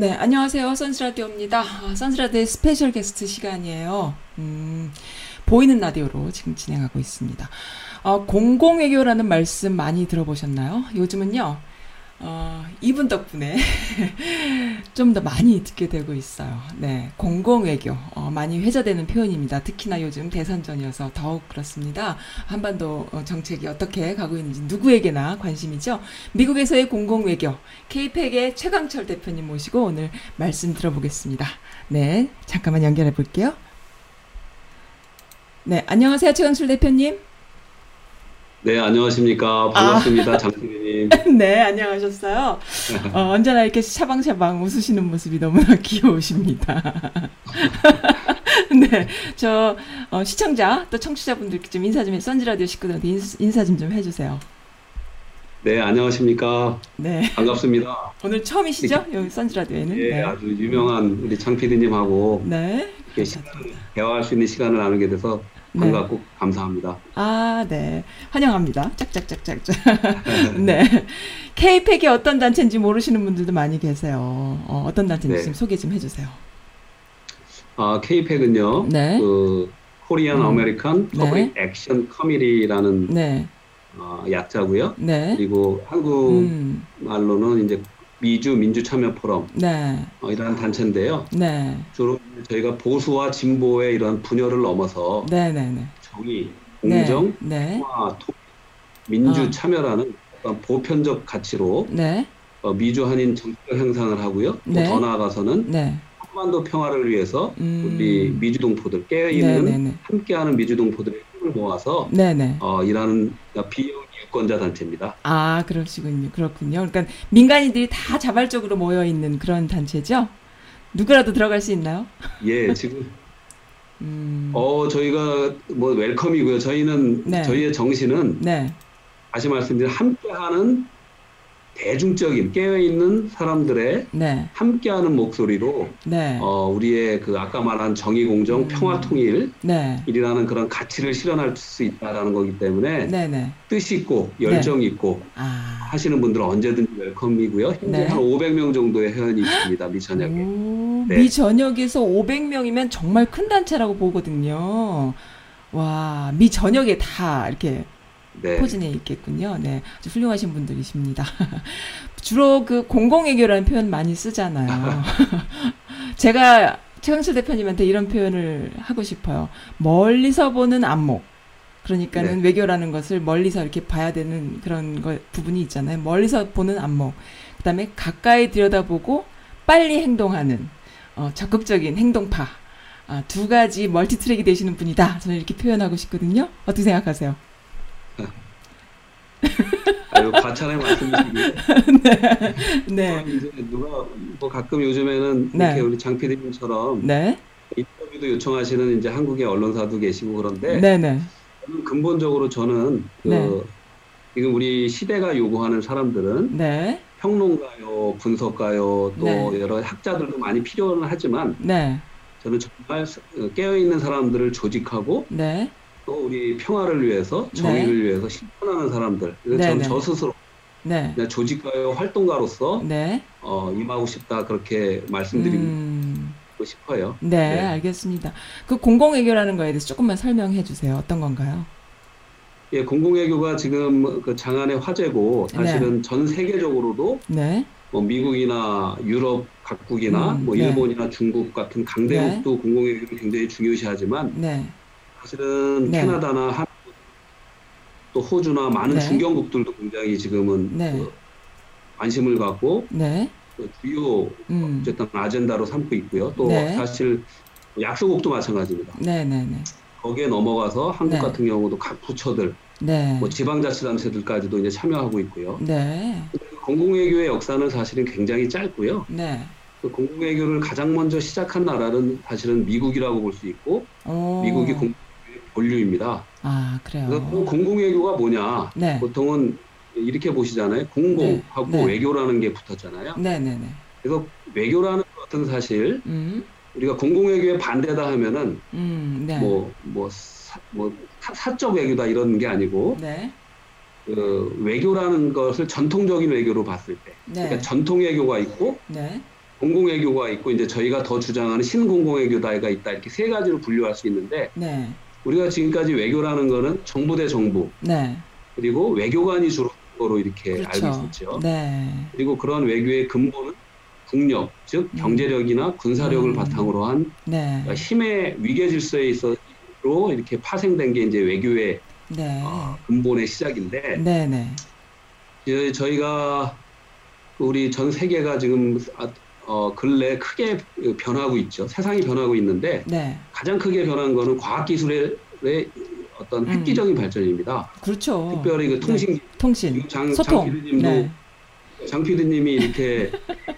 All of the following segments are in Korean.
네, 안녕하세요. 선스라디오입니다. 아, 선스라디오의 스페셜 게스트 시간이에요. 음, 보이는 라디오로 지금 진행하고 있습니다. 어, 공공외교라는 말씀 많이 들어보셨나요? 요즘은요, 어, 이분 덕분에 좀 더 많이 듣게 되고 있어요. 네, 공공외교 어, 많이 회자되는 표현입니다. 특히나 요즘 대선전이어서 더욱 그렇습니다. 한반도 어, 정책이 어떻게 가고 있는지 누구에게나 관심이죠. 미국에서의 공공외교 K팩의 최강철 대표님 모시고 오늘 말씀 들어보겠습니다. 네, 잠깐만 연결해 볼게요. 네, 안녕하세요, 최강철 대표님. 네, 안녕하십니까. 반갑습니다. 장PD 님. 네, 안녕하셨어요. 어, 언제나 이렇게 샤방샤방 웃으시는 모습이 너무나 귀여우십니다. 네, 저 어, 시청자 또 청취자분들께 좀 인사 좀 해, 선지라디오 식구들한테 인사 좀 좀 해주세요. 네, 안녕하십니까. 네, 반갑습니다. 오늘 처음이시죠? 여기 선지라디오에는. 예, 네. 아주 유명한 우리 장PD님하고 네. 대화할 수 있는 시간을 나누게 돼서 네. 반갑고 감사합니다. 아, 네. 환영합니다. 짝짝짝짝짝. 네. K팩이 어떤 단체인지 모르시는 분들도 많이 계세요. 어, 어떤 단체인지 네. 좀 소개 좀 해주세요. 아, K팩은요. 네. 그 Korean 음. American 네. Public Action Committee라는 네. 어, 약자고요. 네. 그리고 한국 음, 말로는 이제 미주 민주 참여 포럼 네. 어, 이러한 단체인데요. 네. 주로 저희가 보수와 진보의 이러한 분열을 넘어서 네. 네. 네. 정의, 네. 공정, 네. 평화, 통- 민주 어. 참여라는 어떤 보편적 가치로 네. 어, 미주 한인 정치적 향상을 하고요. 또 네. 더 나아가서는 네. 한반도 평화를 위해서 음. 우리 미주 동포들 깨어 네. 있는 네. 네. 함께하는 미주 동포들의 힘을 모아서 네. 네. 어, 일하는 비영 유권자 단체입니다. 아, 그러시군요. 그렇군요. 그러니까 민간인들이 다 자발적으로 모여 있는 그런 단체죠? 누구라도 들어갈 수 있나요? 예, 지금 음. 어 저희가 뭐 웰컴이고요. 저희는 네. 저희의 정신은 네. 다시 말씀드리면 함께하는 대중적인 깨어 있는 사람들의 네. 함께하는 목소리로 네. 어, 우리의 그 아까 말한 정의, 공정, 음. 평화, 통일 네. 이라는 그런 가치를 실현할 수 있다라는 거기 때문에 네. 네. 뜻 있고 열정 있고 아. 하시는 분들은 언제든지 웰컴이고요. 현재 네. 한 500명 정도의 회원이 있습니다. 미천역에. 오, 네. 미 전역에서 500명이면 정말 큰 단체라고 보거든요. 와, 미 전역에 다 이렇게 네. 포진해 있겠군요. 네, 아주 훌륭하신 분들이십니다. 주로 그 공공외교라는 표현 많이 쓰잖아요. 제가 최강철 대표님한테 이런 표현을 하고 싶어요. 멀리서 보는 안목. 그러니까는 외교라는 것을 멀리서 이렇게 봐야 되는 그런 거, 부분이 있잖아요. 멀리서 보는 안목. 그 다음에 가까이 들여다보고 빨리 행동하는, 어, 적극적인 행동파. 아, 두 가지 멀티트랙이 되시는 분이다. 저는 이렇게 표현하고 싶거든요. 어떻게 생각하세요? 아유, 과찬의 말씀이시고요. 네. 이제 누가 뭐 가끔 요즘에는 네. 이렇게 우리 장 PD님처럼 네. 인터뷰도 요청하시는 이제 한국의 언론사도 계시고 그런데 네네. 저는 근본적으로 저는 그 네. 지금 우리 시대가 요구하는 사람들은 네. 평론가요, 분석가요, 또 네. 여러 학자들도 많이 필요는 하지만 네. 저는 정말 깨어 있는 사람들을 조직하고 네. 또 우리 평화를 위해서 정의를 위해서 실천하는 사람들. 그래서 네, 저는 네. 저 스스로 네. 조직가요 활동가로서 네. 어, 임하고 싶다 그렇게 말씀드리고 음, 싶어요. 네, 네. 알겠습니다. 그 공공외교라는 거에 대해서 조금만 설명해 주세요. 어떤 건가요? 예, 공공외교가 지금 그 장안의 화제고 사실은 네. 전 세계적으로도 네. 뭐 미국이나 유럽 각국이나 음, 뭐 네. 일본이나 중국 같은 강대국도 공공외교를 굉장히 중요시하지만 네. 사실은 네. 캐나다나 한국 또 호주나 많은 네. 중견국들도 굉장히 지금은 네. 그 관심을 갖고 네. 그 주요 음. 어쨌든 아젠다로 삼고 있고요. 또 네. 사실 약소국도 마찬가지입니다. 네, 네, 네. 거기에 넘어가서 한국 네. 같은 경우도 각 부처들, 네. 뭐 지방자치단체들까지도 이제 참여하고 있고요. 네. 공공외교의 역사는 사실은 굉장히 짧고요. 네. 그 공공외교를 가장 먼저 시작한 나라는 사실은 미국이라고 볼 수 있고 오. 미국이 공공외교의 본류입니다. 아, 그래요. 그 공공외교가 뭐냐? 네. 보통은 이렇게 보시잖아요. 공공하고 네. 네. 외교라는 게 붙었잖아요. 네, 네, 네. 그래서 외교라는 것은 사실 음. 우리가 공공외교에 반대다 하면은 음. 네. 뭐, 뭐, 사, 뭐, 사- 사적 외교다 이런 게 아니고, 네. 그 외교라는 것을 전통적인 외교로 봤을 때, 네. 그러니까 전통 외교가 있고, 네. 공공 외교가 있고 이제 저희가 더 주장하는 신공공 외교다가 있다 이렇게 세 가지로 분류할 수 있는데 네. 우리가 지금까지 외교라는 거는 정부 대 정부 네. 그리고 외교관이 주로 로 이렇게 그렇죠. 알고 있었죠. 네. 그리고 그런 외교의 근본은 국력, 즉 음. 경제력이나 군사력을 음. 바탕으로 한 네. 그러니까 힘의 위계 질서에 있어로 이렇게 파생된 게 이제 외교의 네. 어, 근본의 시작인데 네, 네. 이제 저희가 우리 전 세계가 지금 아, 어, 근래 크게 변하고 있죠. 세상이 변하고 있는데 네. 가장 크게 변한 거는 과학기술의 어떤 음. 획기적인 발전입니다. 그렇죠. 특별히 그 통신 통신, 장, 장 소통. PD님도 네. 장 PD님이 이렇게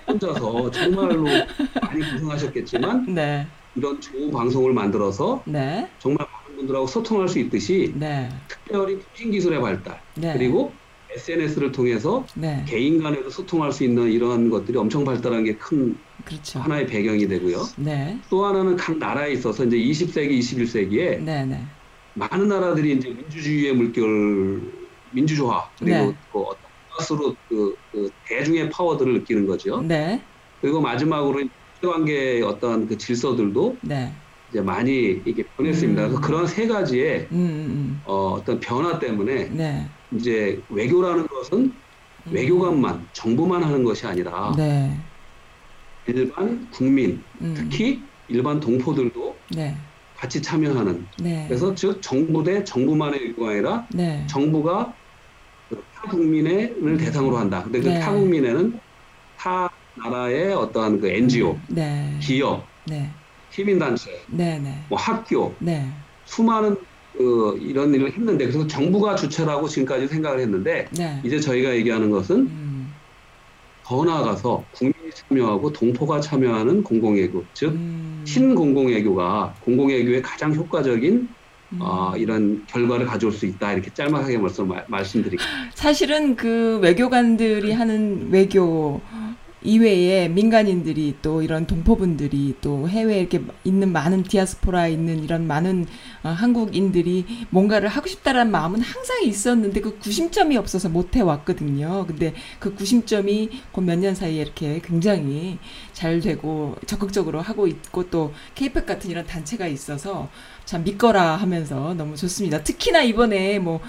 혼자서 정말로 많이 고생하셨겠지만 네. 이런 좋은 방송을 만들어서 네. 정말 많은 분들하고 소통할 수 있듯이 네. 특별히 통신 기술의 발달 네. 그리고 SNS를 통해서 네. 개인 간에도 소통할 수 있는 이러한 것들이 엄청 발달한 게큰 그렇죠. 하나의 배경이 되고요. 네. 또 하나는 각 나라에 있어서 이제 20세기, 21세기에 네, 네. 많은 나라들이 이제 민주주의의 물결, 민주조화 그리고 네. 그 어떤 스스로 그, 그 대중의 파워들을 느끼는 거죠. 네. 그리고 마지막으로 관계의 어떤 그 질서들도 네. 이제 많이 이게 변했습니다. 음. 그래서 그런 세 가지의 음, 음, 어, 어떤 변화 때문에 음. 네. 이제 외교라는 것은 음. 외교관만 정부만 하는 것이 아니라 네. 일반 국민 음. 특히 일반 동포들도 네. 같이 참여하는 네. 그래서 즉 정부 대 정부만의 외교가 아니라 네. 정부가 그 타국민을 대상으로 한다. 근데 그 네. 타국민에는 타 나라의 어떠한 그 NGO, 네. 기업, 네. 시민단체. 뭐 학교 네. 수많은 그 이런 일을 했는데 그래서 정부가 주체라고 지금까지 생각을 했는데 네. 이제 저희가 얘기하는 것은 음. 더 나아가서 국민이 참여하고 동포가 참여하는 공공외교, 즉 음. 신공공외교가 공공외교의 가장 효과적인 음. 어, 이런 결과를 가져올 수 있다 이렇게 짤막하게 말씀 말씀드리고 사실은 그 외교관들이 하는 외교 이외에 민간인들이 또 이런 동포분들이 또 해외에 이렇게 있는 많은 디아스포라에 있는 이런 많은 어, 한국인들이 뭔가를 하고 싶다라는 마음은 항상 있었는데 그 구심점이 없어서 못 해왔거든요. 근데 그 구심점이 그몇년 사이에 이렇게 굉장히 잘 되고 적극적으로 하고 있고 또 케이펙 같은 이런 단체가 있어서 참 믿거라 하면서 너무 좋습니다. 특히나 이번에 뭐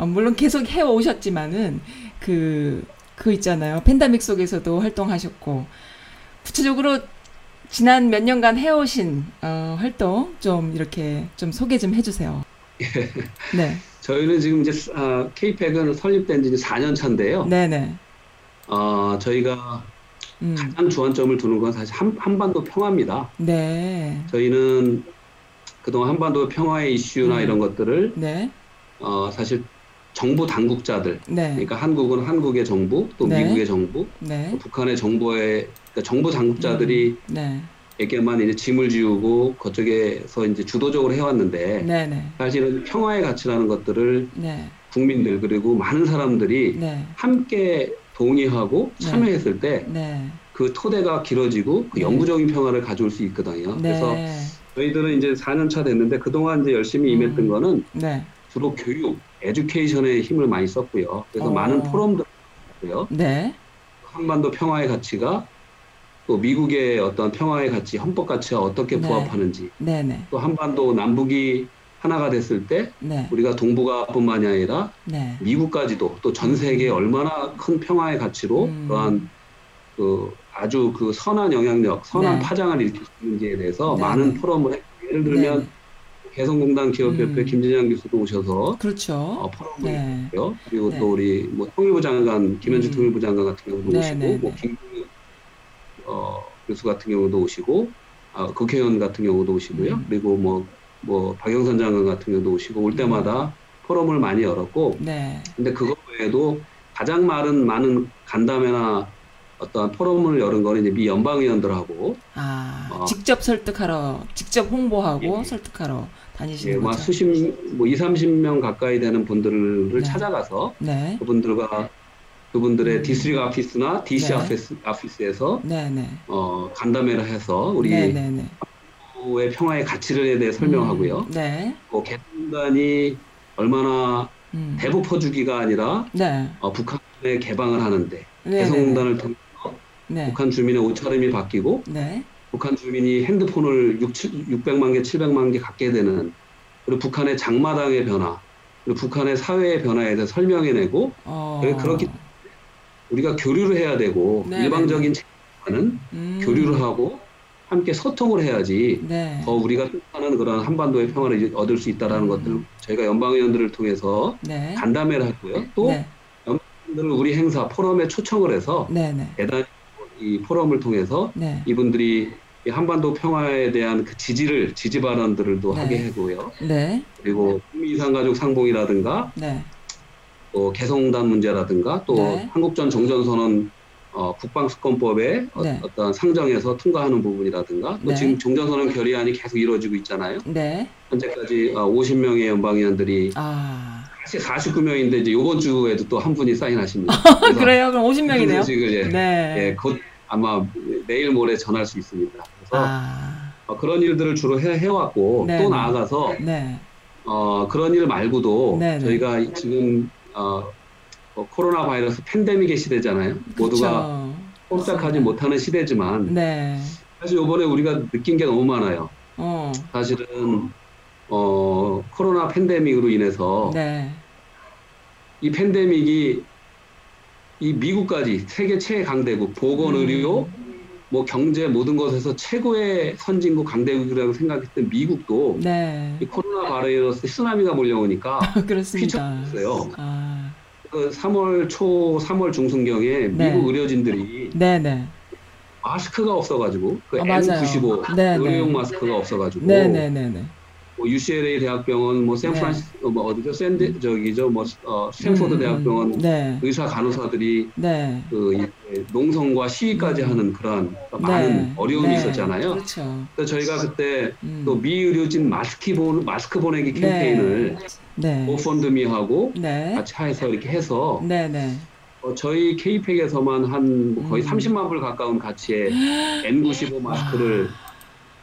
어, 물론 계속 해오셨지만은 그, 그 있잖아요. 팬데믹 속에서도 활동하셨고, 구체적으로 지난 몇 년간 해오신 어, 활동 좀 이렇게 좀 소개 좀 해주세요. 네, 저희는 지금 이제 아, K팩은 설립된 지 이제 4년 차인데요. 네네. 어, 저희가 음, 가장 주안점을 두는 건 사실 한, 한반도 평화입니다. 네, 저희는 그동안 한반도 평화의 이슈나 음. 이런 것들을 네, 어, 사실 정부 당국자들, 네, 그러니까 한국은 한국의 정부, 또 네. 미국의 정부, 네, 또 북한의 정부의 그러니까 정부 당국자들이 네, 에게만 이제 짐을 지우고 그쪽에서 이제 주도적으로 해왔는데 네, 네, 사실은 평화의 가치라는 것들을 네, 국민들 그리고 많은 사람들이 네, 함께 동의하고 네. 참여했을 때 네, 그 토대가 길어지고 그 네. 영구적인 평화를 가져올 수 있거든요. 그래서 네, 저희들은 이제 4년 차 됐는데 그동안 이제 열심히 임했던 음. 거는 네, 주로 교육, 에듀케이션에 힘을 많이 썼고요. 그래서 어. 많은 포럼들 했고요. 네, 한반도 평화의 가치가 또 미국의 어떤 평화의 가치, 헌법 가치와 어떻게 네. 부합하는지 네, 네, 또 한반도 남북이 하나가 됐을 때 네, 우리가 동북아뿐만이 아니라 네, 미국까지도 또 전 세계에 얼마나 큰 평화의 가치로 음. 그러한 그 아주 그 선한 영향력, 선한 네. 파장을 일으킬 수 있는지에 대해서 네, 많은 네. 포럼을 했고 예를 들면 네. 개성공단 기업협회 음. 김진양 교수도 오셔서 그렇죠. 어, 포럼을 네, 했고요. 그리고 네. 또 우리 뭐 통일부 장관 김현주 음. 통일부 장관 같은 경우도 네, 오시고 네, 뭐 네. 어, 교수 같은 경우도 오시고 아, 국회의원 같은 경우도 오시고요. 음. 그리고 뭐 뭐 박영선 장관 같은 경우도 오시고 올 때마다 포럼을 많이 열었고 네, 근데 그것 외에도 가장 많은 많은 간담회나 어떠한 포럼을 열은 거는 이제 미 연방 의원들하고 아, 어. 직접 설득하러, 직접 홍보하고 예. 설득하러 예, 다니시는 막 거죠. 수십 뭐 2, 30명 가까이 되는 분들을 네. 찾아가서 네, 그분들과 그분들의 음. 디스트릭 오피스나 DC 네. 오피스, 오피스에서 네, 네, 어, 간담회를 해서 우리 네, 네, 네. 의 평화의 가치를 대해 설명하고요. 음, 네, 뭐 개성공단이 얼마나 음, 대북 퍼주기가 아니라 네, 어, 북한에 개방을 하는데 개성공단을 통해서 네. 북한 주민의 옷차림이 바뀌고 네. 북한 주민이 핸드폰을 6, 600만 개, 700만 개 갖게 되는 그리고 북한의 장마당의 변화 그리고 북한의 사회의 변화에 대해서 설명해내고 어. 그렇기 우리가 교류를 해야 되고 네, 일방적인 책임과는 음. 교류를 하고 함께 소통을 해야지 네. 더 우리가 뜻하는 그런 한반도의 평화를 얻을 수 있다라는 음. 것들 저희가 연방의원들을 통해서 네. 간담회를 했고요. 또 네. 이분들을 우리 행사 포럼에 초청을 해서 네. 네. 대단히 이 포럼을 통해서 네. 이분들이 이 한반도 평화에 대한 그 지지를 지지 발언들을도 네. 하게 하고요. 네. 그리고 북미 이산가족 상봉이라든가 네. 또 개성공단 문제라든가 또 네. 한국전 종전선언 어, 국방수권법에 네. 어, 떤 상정에서 통과하는 부분이라든가 또 네. 지금 종전선언 결의안이 계속 이루어지고 있잖아요. 네. 현재까지 어, 50명의 연방의원들이 아. 사실 49명인데 이제 이번 주에도 또 한 분이 사인하십니다. 그래요? 그럼 50명이네요? 지금 예, 네. 예, 곧 아마 내일 모레 전할 수 있습니다. 그래서 아. 어, 그런 일들을 주로 해, 해왔고 네, 또 네. 나아가서 네. 어, 그런 일 말고도 네, 네. 저희가 지금 어, 어, 코로나 바이러스 팬데믹의 시대잖아요. 모두가. 꼼짝하지. 못하는 시대지만 네. 사실 이번에 우리가 느낀 게 너무 많아요. 어. 사실은 어, 코로나 팬데믹으로 인해서 네. 이 팬데믹이 이 미국까지 세계 최강대국 보건 의료 뭐 경제 모든 것에서 최고의 선진국 강대국이라고 생각했던 미국도 네. 이 코로나 바이러스 쓰나미가 몰려오니까 그렇습니다. 휘청했어요. 아. 그 3월 초, 3월 중순경에 네. 미국 의료진들이 네, 네. 마스크가 없어가지고 그 아, 맞아요. N95 네, 네. 의료용 마스크가 없어가지고 네, 네, 네, 네. 뭐 UCLA 대학병원, 뭐 샌프란시스코 뭐 어디죠? 샌드 저기죠? 뭐 어, 스탠포드 음, 대학병원 네. 의사 간호사들이 네. 그 농성과 시위까지 하는 그런 많은 네. 어려움이 네. 있었잖아요. 그렇죠. 그래서 저희가 그때 음. 또 미 의료진 마스크 보 마스크 보내기 캠페인을 네. GoFundMe하고 네. 같이 해서 이렇게 해서 네, 네. 어, 저희 KAPAC에서만 한 뭐 거의 음. 30만 불 가까운 가치의 N95 마스크를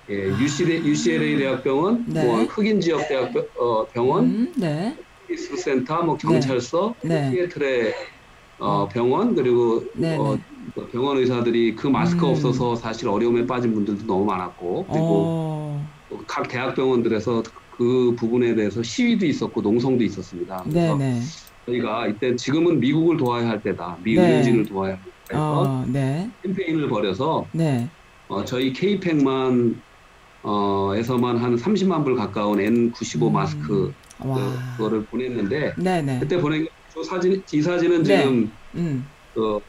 예, UCLA, UCLA 대학병원, 네. 뭐 흑인 지역 대학 어, 병원, 음, 네. 기술센터, 뭐 경찰서, 네. 시애틀의 어, 병원 그리고 네, 어, 네. 병원 의사들이 그 마스크 음. 없어서 사실 어려움에 빠진 분들도 너무 많았고 그리고 어. 또각 대학병원들에서 그 부분에 대해서 시위도 있었고 농성도 있었습니다. 네, 그래서 네. 저희가 이때 지금은 미국을 도와야 할 때다. 미 네. 의료진을 도와야 할 때다. 해서 어, 네. 캠페인을 벌여서 네. 어, 저희 KAPAC만 어, 에서만 한 30만 불 가까운 N95 음. 마스크 와. 그, 거를 보냈는데 네, 네. 그때 보낸 게 저 사진 이 사진은 네. 지금 음. 그 어,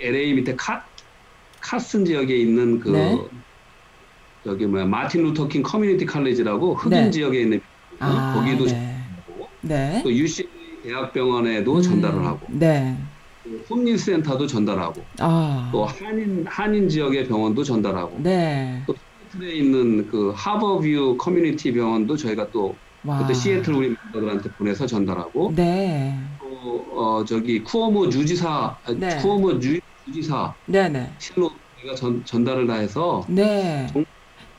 LA 밑에 카 카슨 지역에 있는 그 네. 여기 뭐야 마틴 루터킹 커뮤니티 칼리지라고 흑인 네. 지역에 있는 아, 거기도 네. 전달하고 네. 또 UC 대학병원에도 음, 전달을 하고 네. 또 홈리센터도 전달하고 아. 또 한인 한인 지역의 병원도 전달하고 네. 또 시애틀에 있는 그 하버뷰 커뮤니티 병원도 저희가 또 와. 그때 시애틀 우리 멤버들한테 보내서 전달하고 네. 또 어, 저기 쿠오모 주지사 아, 네. 쿠오모 주, 주지사 네, 네. 실로 저희가 전, 전달을 다 해서 네.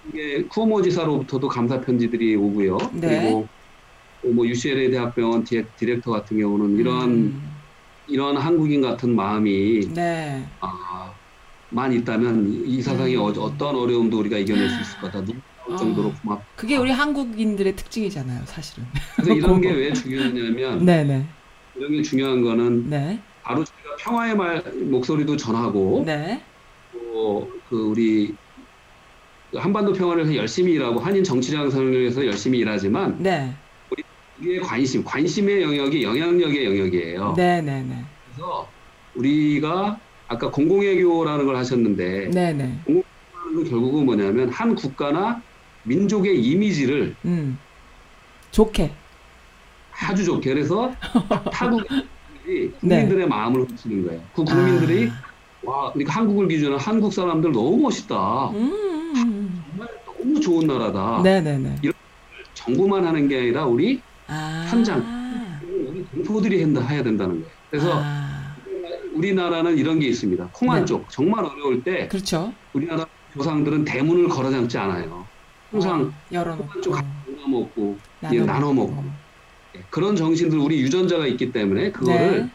이게 쿠오모 지사로부터도 감사 편지들이 오고요. 네. 그리고 또뭐 UCLA 대학병원 디, 디렉터 같은 경우는 이런 음. 이런 한국인 같은 마음이 네. 아, 만 있다면 이- 이 사상이 음. 어, 어떤 어려움도 우리가 이겨낼 수 있을 거다. 눈 아. 정도로 고맙. 그게 우리 한국인들의 특징이잖아요, 사실은. 그래서 이런 게 왜 중요하냐면 네, 네. 이런 게 중요한 거는 네. 바로 저희가 평화의 말 목소리도 전하고 네. 또그 우리 그 한반도 평화를 위해서 열심히 일하고 한인 정치 양성을 위해서 열심히 일하지만 네. 우리의 관심, 관심의 영역이 영향력의 영역이에요. 네, 네, 네. 그래서 우리가 아까 공공외교라는 걸 하셨는데 네, 네. 하는 건 결국은 뭐냐면 한 국가나 민족의 이미지를 음. 좋게. 아주 좋게 그래서 타국들이 네. 국민들의 마음을 훔치는 거예요. 그 국민들이 아. 와, 그러니까 한국을 기준으로 한국 사람들 너무 멋있다. 음. 정말 너무 좋은 나라다. 네, 네, 네. 정부만 하는 게 아니라 우리 아. 현장. 우리 동포들이 한다 해야 된다는 거예요. 그래서 아. 우리나라는 이런 게 있습니다. 콩한 네. 쪽 정말 어려울 때 그렇죠. 우리나라 조상들은 대문을 걸어 잠지 않아요. 항상 어, 열어놓고 쪽 나눠 먹고 나눠 예, 나눠 먹고 예, 그런 정신들 우리 유전자가 있기 때문에 그거를 네.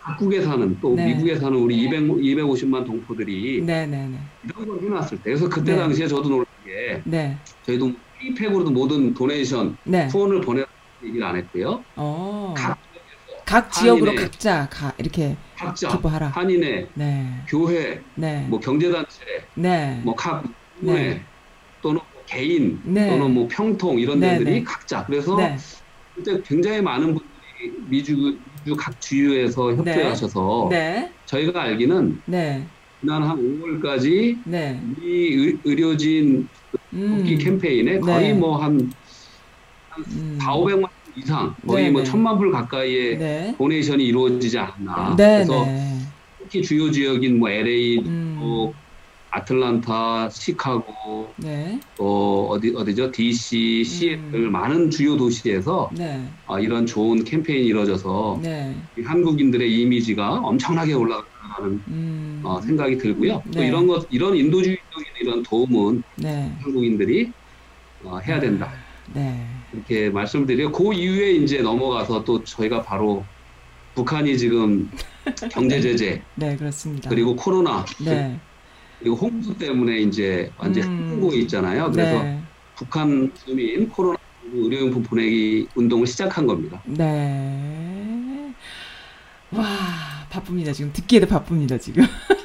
각국에 사는 또 네. 미국에 사는 우리 200, 250만 동포들이 네, 네, 네. 이런 걸 해놨을 때 그래서 그때 네. 당시에 저도 놀란 게 네. 저희도 페이팩으로도 모든 도네이션 네. 후원을 보내 얘기를 안 했고요. 어. 각 각 지역으로 각자 가 이렇게 각자 기부하라. 한인회, 네. 교회, 네. 뭐 경제단체, 네. 뭐각 네. 회 또는 뭐 개인 네. 또는 뭐 평통 이런 네, 데들이 네. 각자 그래서 네. 그때 굉장히 많은 분들이 미주 미주 각 주유에서 협조하셔서 네. 저희가 알기는 네. 지난 한 5월까지 네. 미 의- 의료진 음. 복귀 캠페인에 거의 네. 뭐한 음. 4, 500만 불 이상 거의 네, 뭐 네. 천만 불 가까이의 네. 도네이션이 이루어지지 않았나. 네, 그래서 네. 특히 주요 지역인 뭐 LA, 음. 또 아틀란타, 시카고, 네. 또 어디 어디죠? DC, 시애틀 음. 많은 주요 도시에서 네. 아, 이런 좋은 캠페인이 이루어져서 네. 이 한국인들의 이미지가 엄청나게 올라가는 음. 어, 생각이 들고요. 또 네. 이런 것 이런 인도주의적인 이런 도움은 네. 한국인들이 어, 해야 된다. 네. 이렇게 말씀을 드리고 그 이후에 이제 넘어가서 또 저희가 바로 북한이 지금 경제 제재 네, 그렇습니다. 그리고 코로나 네. 그리고 홍수 때문에 이제 완전 음. 히고 있잖아요. 그래서 네. 북한 주민 코로나 의료용품 보내기 운동을 시작한 겁니다. 네. 와, 바쁩니다. 지금 듣기에도 바쁩니다, 지금.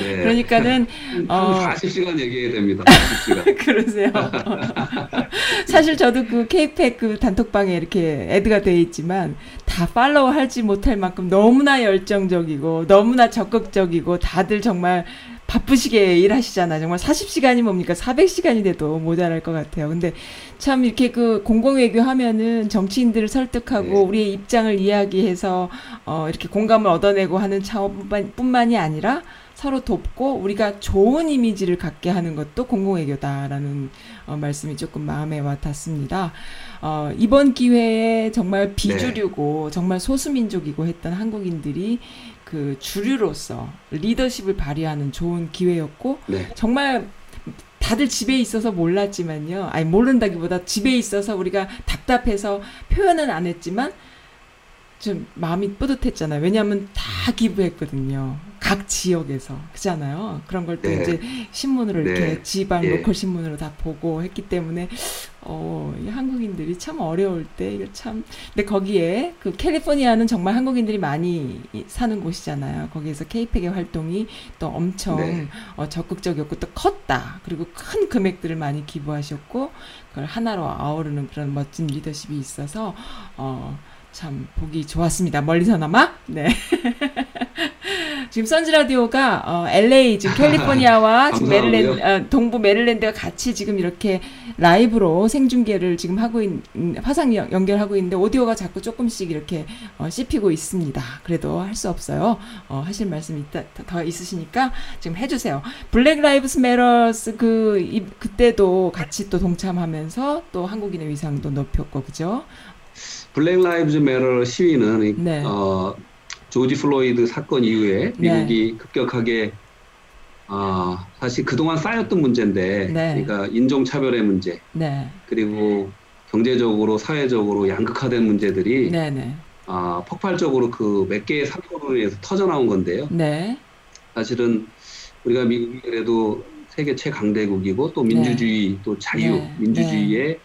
네. 그러니까는 한 어. 40시간 얘기해야 됩니다. 40시간. 그러세요. 사실 저도 그 케이팩 그 단톡방에 이렇게 애드가 돼 있지만 다 팔로우 하지 못할 만큼 너무나 열정적이고 너무나 적극적이고 다들 정말 바쁘시게 일하시잖아요. 정말 40시간이 뭡니까? 400시간이 돼도 모자랄 것 같아요. 근데 참 이렇게 그 공공외교 하면은 정치인들을 설득하고 네. 우리의 입장을 이야기해서 어 이렇게 공감을 얻어내고 하는 차원뿐만 뿐만이 아니라 서로 돕고 우리가 좋은 이미지를 갖게 하는 것도 공공외교다라는 어, 말씀이 조금 마음에 와 닿습니다. 어, 이번 기회에 정말 비주류고 정말 소수민족이고 했던 한국인들이 그 주류로서 리더십을 발휘하는 좋은 기회였고 네. 정말 다들 집에 있어서 몰랐지만요. 아니 모른다기보다 집에 있어서 우리가 답답해서 표현은 안 했지만 좀 마음이 뿌듯했잖아요. 왜냐하면 다 기부했거든요. 각 지역에서 그잖아요. 그런 걸또 네. 이제 신문으로 네. 이렇게 지방 예. 로컬 신문으로 다 보고 했기 때문에 어, 이 한국인들이 참 어려울 때 이거 참 근데 거기에 그 캘리포니아는 정말 한국인들이 많이 이- 사는 곳이잖아요. 거기에서 케이팩의 활동이 또 엄청 네. 어, 적극적이었고 또 컸다. 그리고 큰 금액들을 많이 기부하셨고 그걸 하나로 아우르는 그런 멋진 리더십이 있어서 어, 참 보기 좋았습니다. 멀리서나마. 네. 지금 선즈 라디오가 어, LA 지금 캘리포니아와 지금. 메릴랜드 어, 동부 메릴랜드가 같이 지금 이렇게 라이브로 생중계를 지금 하고 있 화상 연- 연결하고 있는데 오디오가 자꾸 조금씩 이렇게 어, 씹히고 있습니다. 그래도 할 수 없어요. 어, 하실 말씀 있다 더- 더 있으시니까 지금 해주세요. Black Lives Matters 그 이, 그때도 같이 또 동참하면서 또 한국인의 위상도 높였고 그죠? Black Lives Matter 시위는 이- 네. 어, 조지 플로이드 사건 이후에 네. 미국이 급격하게 아, 사실 그동안 쌓였던 문제인데 네. 그러니까 인종 차별의 문제 네, 그리고 경제적으로 사회적으로 양극화된 문제들이 네, 네, 아, 폭발적으로 그 몇 개의 사건으로 인해서 터져 나온 건데요. 네, 사실은 우리가 미국이 그래도 세계 최강대국이고 또 민주주의 또 자유 네. 민주주의의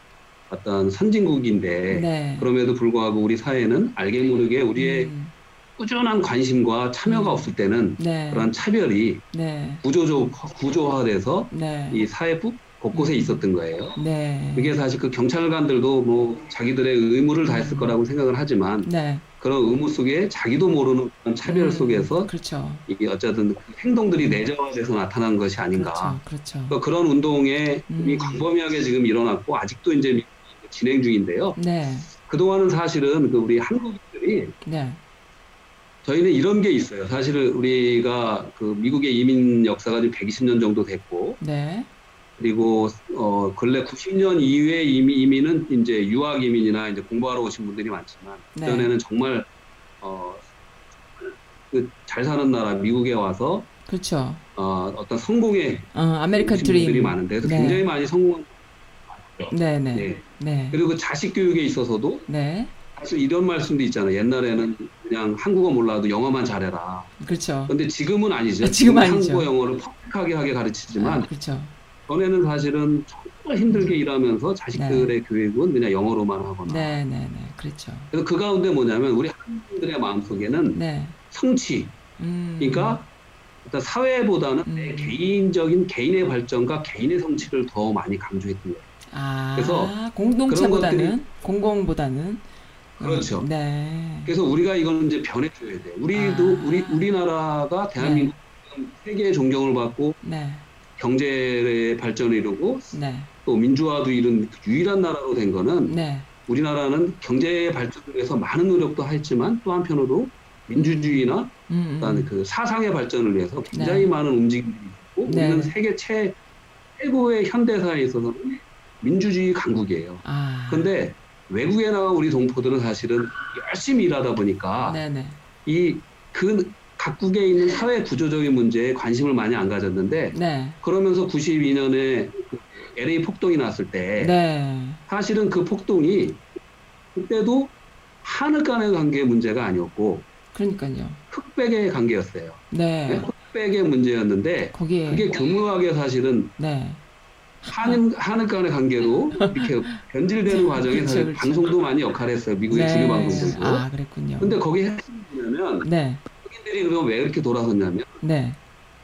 어떤 선진국인데 네. 그럼에도 불구하고 우리 사회는 알게 모르게 우리의 음, 꾸준한 관심과 참여가 음. 없을 때는 네, 그런 차별이 네, 구조적 구조화돼서 네, 이 사회 부- 곳곳에 음. 있었던 거예요. 네, 그게 사실 그 경찰관들도 뭐 자기들의 의무를 다했을 음. 거라고 생각을 하지만 네, 그런 의무 속에 자기도 모르는 그런 차별 음, 속에서 그렇죠, 이게 어쨌든 그 행동들이 내재화돼서 나타난 것이 아닌가. 그렇죠, 그렇죠. 그러니까 그런 운동에 음. 이미 광범위하게 지금 일어났고 아직도 이제 미- 진행 중인데요. 네, 그동안은 사실은 그 우리 한국인들이 네, 저희는 이런 게 있어요. 사실은 우리가 그 미국의 이민 역사가 지금 120년 정도 됐고 네, 그리고 어 근래 90년 이후에 이미 이민은 이제 유학 이민이나 이제 공부하러 오신 분들이 많지만 네. 그전에는 정말 어 그 잘 사는 나라 미국에 와서 그렇죠. 어 어떤 성공의 어, American 오신 분들이 Dream. 많은데 그래서 네. 굉장히 많이 성공. 네, 네, 네. 네, 그리고 자식 교육에 있어서도 네, 사실 이런 말씀도 있잖아요. 옛날에는 그냥 한국어 몰라도 영어만 잘해라. 그렇죠. 근데 지금은 아니죠. 아, 지금 아니죠. 한국어 영어를 perfect하게 하게 가르치지만 아, 그렇죠. 전에는 사실은 정말 힘들게 일하면서 자식들의 교육은 그냥 영어로만 하거나. 네, 네, 네. 그렇죠. 그래서 그 가운데 뭐냐면 우리 한국인들의 마음속에는 네. 성취, 음. 그러니까 일단 사회보다는 내 음. 개인적인 개인의 발전과 개인의 성취를 더 많이 강조했던 거예요. 아, 그래서 공동체보다는 공공보다는 그렇죠. 음, 네. 그래서 우리가 이거는 이제 변해줘야 돼. 우리도 아. 우리 우리나라가 대한민국 세계의 존경을 받고 네. 경제의 발전을 이루고 네. 또 민주화도 이룬 유일한 나라로 된 거는 네. 우리나라는 경제의 발전을 위해서 많은 노력도 했지만 또 한편으로 민주주의나 음, 일단 음. 그 사상의 발전을 위해서 굉장히 네. 많은 움직임들이 있고 네. 우리는 세계 최, 최고의 현대사에 있어서는 민주주의 강국이에요. 아. 근데 외국에 나간 우리 동포들은 사실은 열심히 일하다 보니까 네, 네. 이그 각국에 있는 사회 구조적인 문제에 관심을 많이 안 가졌는데 네. 그러면서 92년에 LA 폭동이 났을 때 네. 사실은 그 폭동이 그때도 하늘 간의 관계 문제가 아니었고 그러니까요. 흑백의 관계였어요. 네. 흑백의 문제였는데 거기에 그게 교묘하게 사실은 네. 하늘, 하늘 간의 관계로 이렇게 변질되는 과정에 사실 그렇죠. 방송도 많이 역할을 했어요. 미국의 네. 주류 방송들도. 아, 그랬군요. 근데 거기에 핵심이 뭐냐면 네. 흑인들이 그럼 왜 이렇게 돌아섰냐면 네.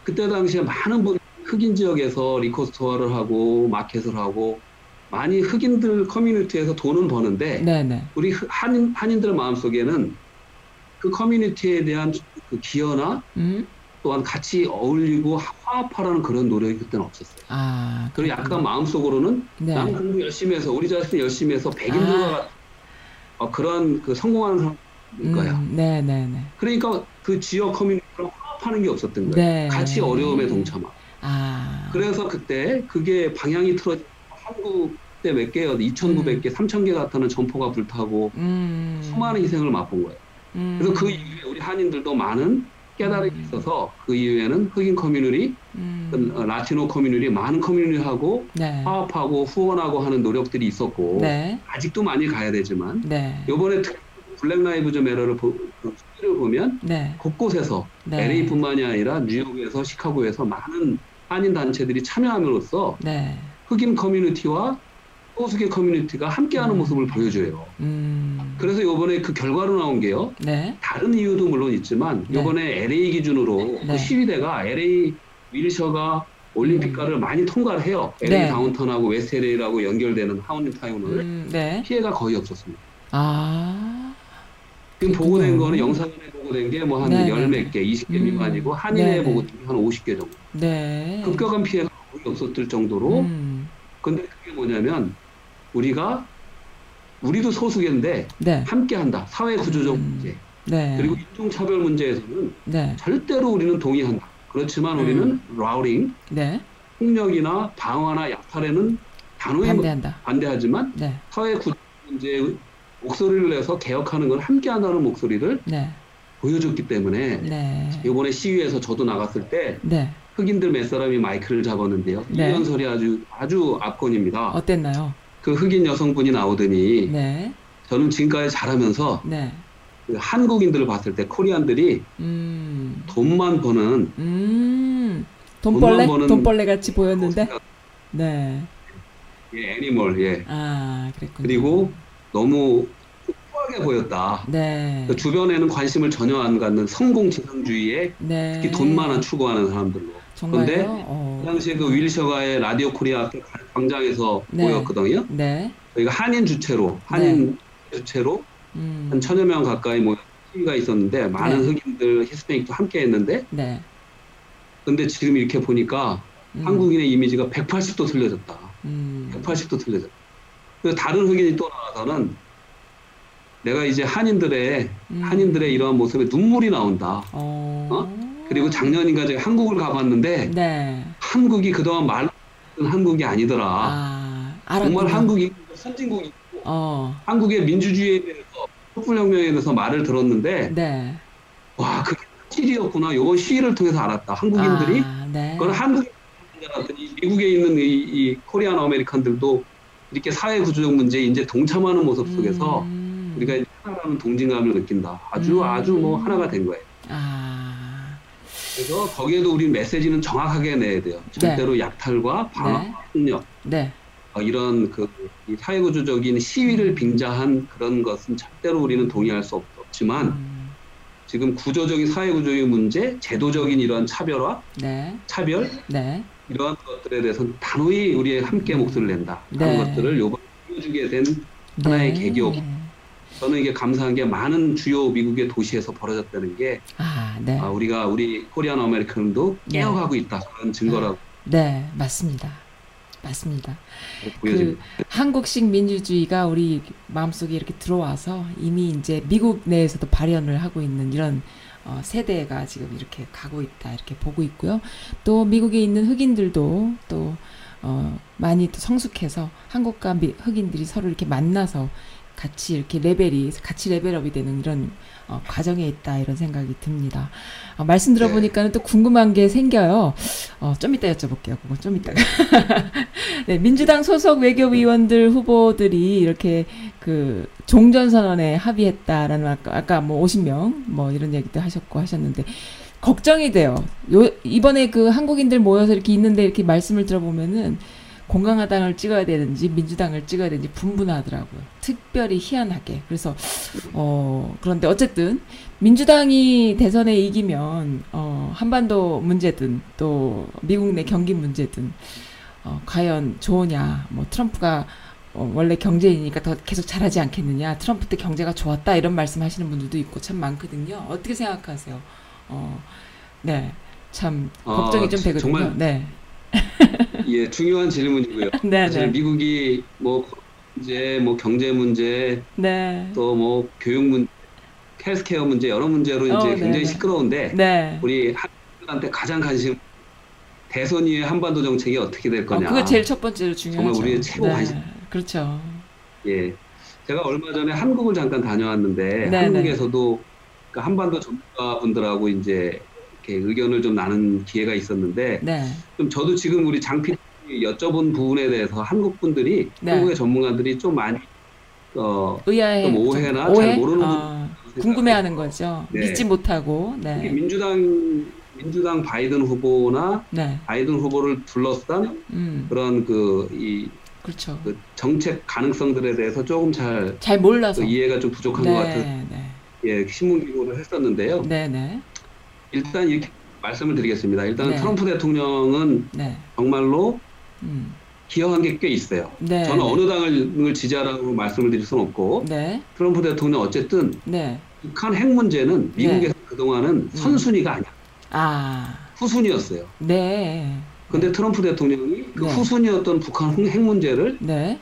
그때 당시에 많은 분 흑인 지역에서 liquor store를 하고 마켓을 하고 많이 흑인들 커뮤니티에서 돈은 버는데 네, 네. 우리 흑- 한인, 한인들 마음 속에는 그 커뮤니티에 대한 그 기여나 음? 또한 같이 어울리고 화합하라는 그런 노력이 그때는 없었어요. 아, 그리고 약간. 마음속으로는 네. 나는 공부 열심히 해서 우리 자식들 열심히 해서 백인들과 아. 어, 그런 그 성공하는 사람일 거야. 음, 네, 네, 네. 그러니까 그 지역 커뮤니티랑 화합하는 게 없었던 거예요. 네. 같이 어려움에 동참하고. 아. 그래서 그때 그게 방향이 틀어져 한국 때 몇 개요? 2,900개, 3,000개 같다는 점포가 불타고 음. 수많은 희생을 맛본 거예요. 음. 그래서 그 이후에 우리 한인들도 많은 깨달음이 음. 있어서 그 이후에는 흑인 커뮤니티, 음. 어, 라티노 커뮤니티, 많은 커뮤니티하고 네. 화합하고 후원하고 하는 노력들이 있었고 네. 아직도 많이 가야 되지만 네. 요번에 특히 Black Lives Matter를 보, 그 수치를 보면 네. 곳곳에서 네. LA뿐만이 아니라 뉴욕에서 시카고에서 많은 한인 단체들이 참여함으로써 네. 흑인 커뮤니티와 소수계 커뮤니티가 함께하는 음. 모습을 보여줘요. 음. 그래서 요번에 그 결과로 나온 게요. 네. 다른 이유도 물론 있지만 네. 요번에 LA 기준으로 네. 그 시위대가 LA 윌셔가 올림픽가를 많이 통과를 해요. LA 네. downtown하고 웨스트 LA라고 연결되는 downtown을 음, 네. 피해가 거의 없었습니다. 아. 지금. 보고된 거는 영상에 보고된 게 뭐한 네, 열 네, 몇 개, 20개 음. 미만이고 한인에 네, 네. 보고된 게한 50개 정도. 네. 급격한 피해가 거의 없었을 정도로 음. 근데 그게 뭐냐면 우리가 우리도 소수계인데 네. 함께한다. 사회 구조적 음. 문제 네. 그리고 인종 차별 문제에서는 네. 절대로 우리는 동의한다. 그렇지만 음. 우리는 라우링, 네. 폭력이나 방화나 약탈에는 단호히 반대한다. 반대하지만 네. 사회 구조 문제에 목소리를 내서 개혁하는 건 함께한다는 목소리를 네. 보여줬기 때문에 네. 이번에 시위에서 저도 나갔을 때 네. 흑인들 몇 사람이 마이크를 잡았는데요. 이 네. 연설이 아주 아주 압권입니다. 어땠나요? 그 흑인 여성분이 나오더니 네. 저는 지금까지 잘하면서 네. 그 한국인들을 봤을 때 코리안들이 음. 돈만 버는 음. 돈벌레? 돈만 버는 돈벌레 같이 보였는데. 네. 예, animal 예 아, 그랬군요. 그리고 너무 후하게 보였다. 네. 그 주변에는 관심을 전혀 안 갖는 성공 지상주의에 네. 특히 돈만을 추구하는 사람들로. 근데 어. 그 당시에 그 윌셔가의 라디오 코리아 광장에서 네. 보였거든요. 네. 저희가 한인 주체로 한인 주체로 음. 한 천여 명 가까이 모여 시위가 있었는데 많은 네. 흑인들 히스패닉도 함께 했는데 네. 근데 지금 이렇게 보니까 음. 한국인의 이미지가 180도 틀려졌다. 음. 180도 틀려졌다. 그래서 다른 흑인이 또 나와서는 내가 이제 한인들의 음. 한인들의 이러한 모습에 눈물이 나온다. 어. 그리고 작년인가 제가 한국을 가봤는데 네. 한국이 그동안 말로 했던 한국이 아니더라. 아. 정말 한국이 선진국이고 어. 한국의 민주주의에 대해서 촛불혁명에 대해서 말을 들었는데 네. 와 그게 사실이었구나. 이번 시위를 통해서 알았다. 한국인들이 아, 네. 그건 알았더니 미국에 있는 이, 이 코리안 아메리칸들도 이렇게 사회 구조적 문제에 이제 동참하는 모습 속에서 음. 우리가 하나라는 동진감을 느낀다. 아주 음. 아주 뭐 하나가 된 거예요. 아, 그래서 거기에도 우리 메시지는 정확하게 내야 돼요. 절대로 약탈과 방어, 네. 폭력 네. 어, 이런 그이 사회구조적인 시위를 빙자한 그런 것은 절대로 우리는 동의할 수 없, 없지만 음, 지금 구조적인 사회구조적인 문제, 제도적인 이런 차별화, 네. 차별 네. 이러한 것들에 대해서는 단호히 우리의 함께 목소리를 낸다. 하는 네. 것들을 요번 보여주게 된 하나의 계기였고 저는 이게 감사한 게 많은 주요 미국의 도시에서 벌어졌다는 게 아, 네. 아, 우리가 우리 코리안 아메리칸도 네. 깨어가고 있다 그런 증거라고 네, 맞습니다. 맞습니다. 보여집니다. 한국식 민주주의가 우리 마음속에 이렇게 들어와서 이미 이제 미국 내에서도 발현을 하고 있는 이런 어, 세대가 지금 이렇게 가고 있다 이렇게 보고 있고요. 또 미국에 있는 흑인들도 또 어, 많이 또 성숙해서 한국과 미, 흑인들이 서로 이렇게 만나서 같이 이렇게 레벨이 같이 레벨업이 되는 이런 어, 과정에 있다 이런 생각이 듭니다. 어, 말씀 들어보니까는 또 궁금한 게 생겨요. 어, 좀 이따 여쭤볼게요. 그거 좀 이따가. 네, 민주당 소속 외교위원들 후보들이 이렇게 그 종전선언에 합의했다라는 아까, 아까 뭐 50명 뭐 이런 얘기도 하셨고 하셨는데 걱정이 돼요. 요, 이번에 그 한국인들 모여서 이렇게 있는데 이렇게 말씀을 들어보면은 공강화당을 찍어야 되는지 민주당을 찍어야 되는지 분분하더라고요. 특별히 희한하게. 그래서 어 그런데 어쨌든 민주당이 대선에 이기면 어 한반도 문제든 또 미국 내 경기 문제든 어 과연 좋으냐. 뭐 트럼프가 어, 원래 경제인이니까 더 계속 잘하지 않겠느냐. 트럼프 때 경제가 좋았다 이런 말씀하시는 분들도 있고 참 많거든요. 어떻게 생각하세요? 어, 네, 참 아, 걱정이 좀 되거든요. 정말 네, 예, 중요한 질문이고요. 네, 사실 네, 미국이 뭐 문제, 뭐 경제 문제, 네, 또 뭐 교육 문, 헬스케어 문제 여러 문제로 이제 어, 네, 굉장히 네. 시끄러운데 네. 우리 한국한테 가장 관심 대선 이후에 한반도 정책이 어떻게 될 어, 거냐. 그거 제일 첫 번째로 중요하죠. 정말 우리의 최고 네, 관심. 그렇죠. 예. 제가 얼마 전에 한국을 잠깐 다녀왔는데 네, 한국에서도 그 한반도 전문가분들하고 이제 이렇게 의견을 좀 나눈 기회가 있었는데 네, 좀 저도 지금 우리 장피 여쭤본 부분에 대해서 한국 분들이 네. 한국의 전문가들이 좀 많이 어 의아해. 좀 오해나 좀잘 모르는 어, 궁금해하는 거죠. 네. 믿지 못하고. 네, 민주당 민주당 바이든 후보나 네, 바이든 후보를 둘러싼 음, 그런 그이 그렇죠. 그 정책 가능성들에 대해서 조금 잘 잘 몰라서. 그 이해가 좀 부족한 네, 것 같은 네, 예, 신문 기고를 했었는데요. 네, 네, 일단 이렇게 말씀을 드리겠습니다. 일단 네. 트럼프 대통령은 네, 정말로 음, 기여한 게 꽤 있어요. 네, 저는 네. 어느 당을 지지하라고 말씀을 드릴 수는 없고 네, 트럼프 대통령 어쨌든 네, 북한 핵 문제는 미국에서 그동안은 선순위가 아니야. 아, 후순위였어요. 네, 근데 트럼프 대통령이 그 네. 후순위였던 북한 핵 문제를 네,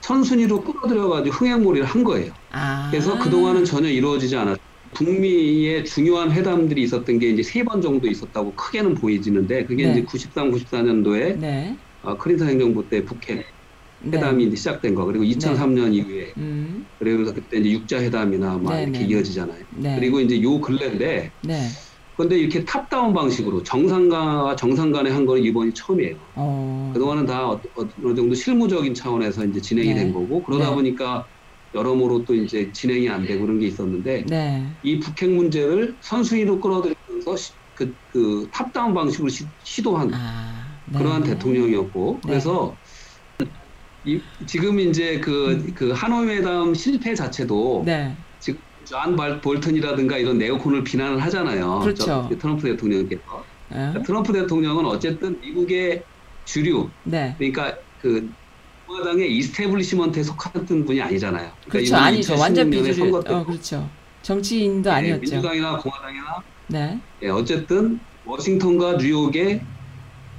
선순위로 끌어들여가지고 흥행몰이를 한 거예요. 아, 그래서 그동안은 전혀 이루어지지 않았. 북미의 중요한 회담들이 있었던 게 이제 세 번 정도 있었다고 크게는 보이지는데 그게 네. 이제 93, 94년도에 네, 클린턴 행정부 때 북핵 네, 회담이 이제 시작된 거 그리고 2003년 이후에 음, 그래서 그때 이제 육자 회담이나 막 네, 이렇게 네. 이어지잖아요. 네, 그리고 이제 요 근래인데 네, 그런데 이렇게 top-down 방식으로 정상과 정상 간에 한 거는 이번이 처음이에요. 어, 그동안은 다 어느 정도 실무적인 차원에서 이제 진행이 네. 된 거고 그러다 네. 보니까 여러모로 또 이제 진행이 안 되고 그런 게 있었는데 네, 이 북핵 문제를 선순위로 끌어들이면서 시- 그, 그 top-down 방식으로 시도한 아, 네, 그러한 네. 대통령이었고 네. 그래서 이, 지금 이제 그, 그 하노이 회담 실패 자체도 네, 존 발- 볼턴이라든가 이런 네오콘을 비난을 하잖아요. 그렇죠. 저- 트럼프 대통령께서. 어? 트럼프 대통령은 어쨌든 미국의 주류, 네, 그러니까 그 공화당의 establishment에 속했던 분이 아니잖아요. 그러니까 그렇죠. 아니죠. 완전 2016년에 비주류. 어, 그렇죠. 정치인도 예, 아니었죠. 민주당이나 공화당이나 네, 예, 어쨌든 워싱턴과 뉴욕의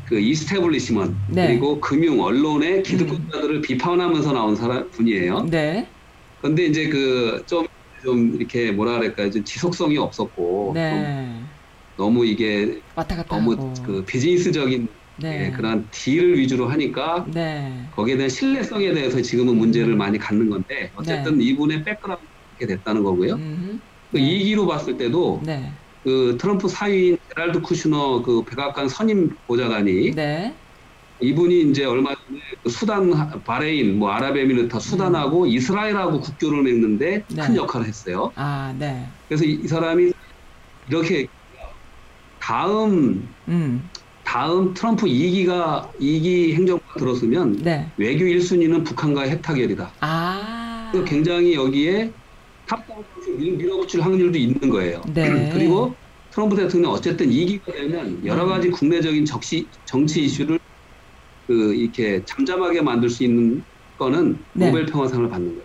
그 establishment 네. 그리고 금융 언론의 기득권자들을 비판하면서 나온 사람 분이에요. 네, 그런데 이제 그좀좀 이렇게 뭐라 그럴까요? 좀 지속성이 없었고 좀 네, 너무 이게 왔다 갔다 너무 하고. 그 비즈니스적인 네, 예, 그런 딜을 위주로 하니까 네, 거기에 대한 신뢰성에 대해서 지금은 문제를 많이 갖는 건데 어쨌든 이분의 백그라운드가 됐다는 거고요. 음, 그 이기로 봤을 때도 네, 그 트럼프 사위인 제랄드 쿠슈너 그 백악관 선임 보좌관이 네, 이분이 이제 얼마 전에 그 수단, 바레인, 뭐 아랍에미리트, 수단하고 이스라엘하고 국교를 맺는데 네. 큰 역할을 했어요. 아, 네. 그래서 이, 이 사람이 이렇게 다음 음, 다음 트럼프 2기가 2기 행정부가 들었으면 네. 외교 1순위는 북한과의 핵타결이다. 아, 그래서 굉장히 여기에 top-down 밀- 밀어붙일 확률도 있는 거예요. 네. 그리고 트럼프 대통령 어쨌든 2기가 되면 여러 음. 가지 국내적인 정치, 정치 이슈를 그 이렇게 잠잠하게 만들 수 있는 거는 네. 노벨 평화상을 받는 거예요.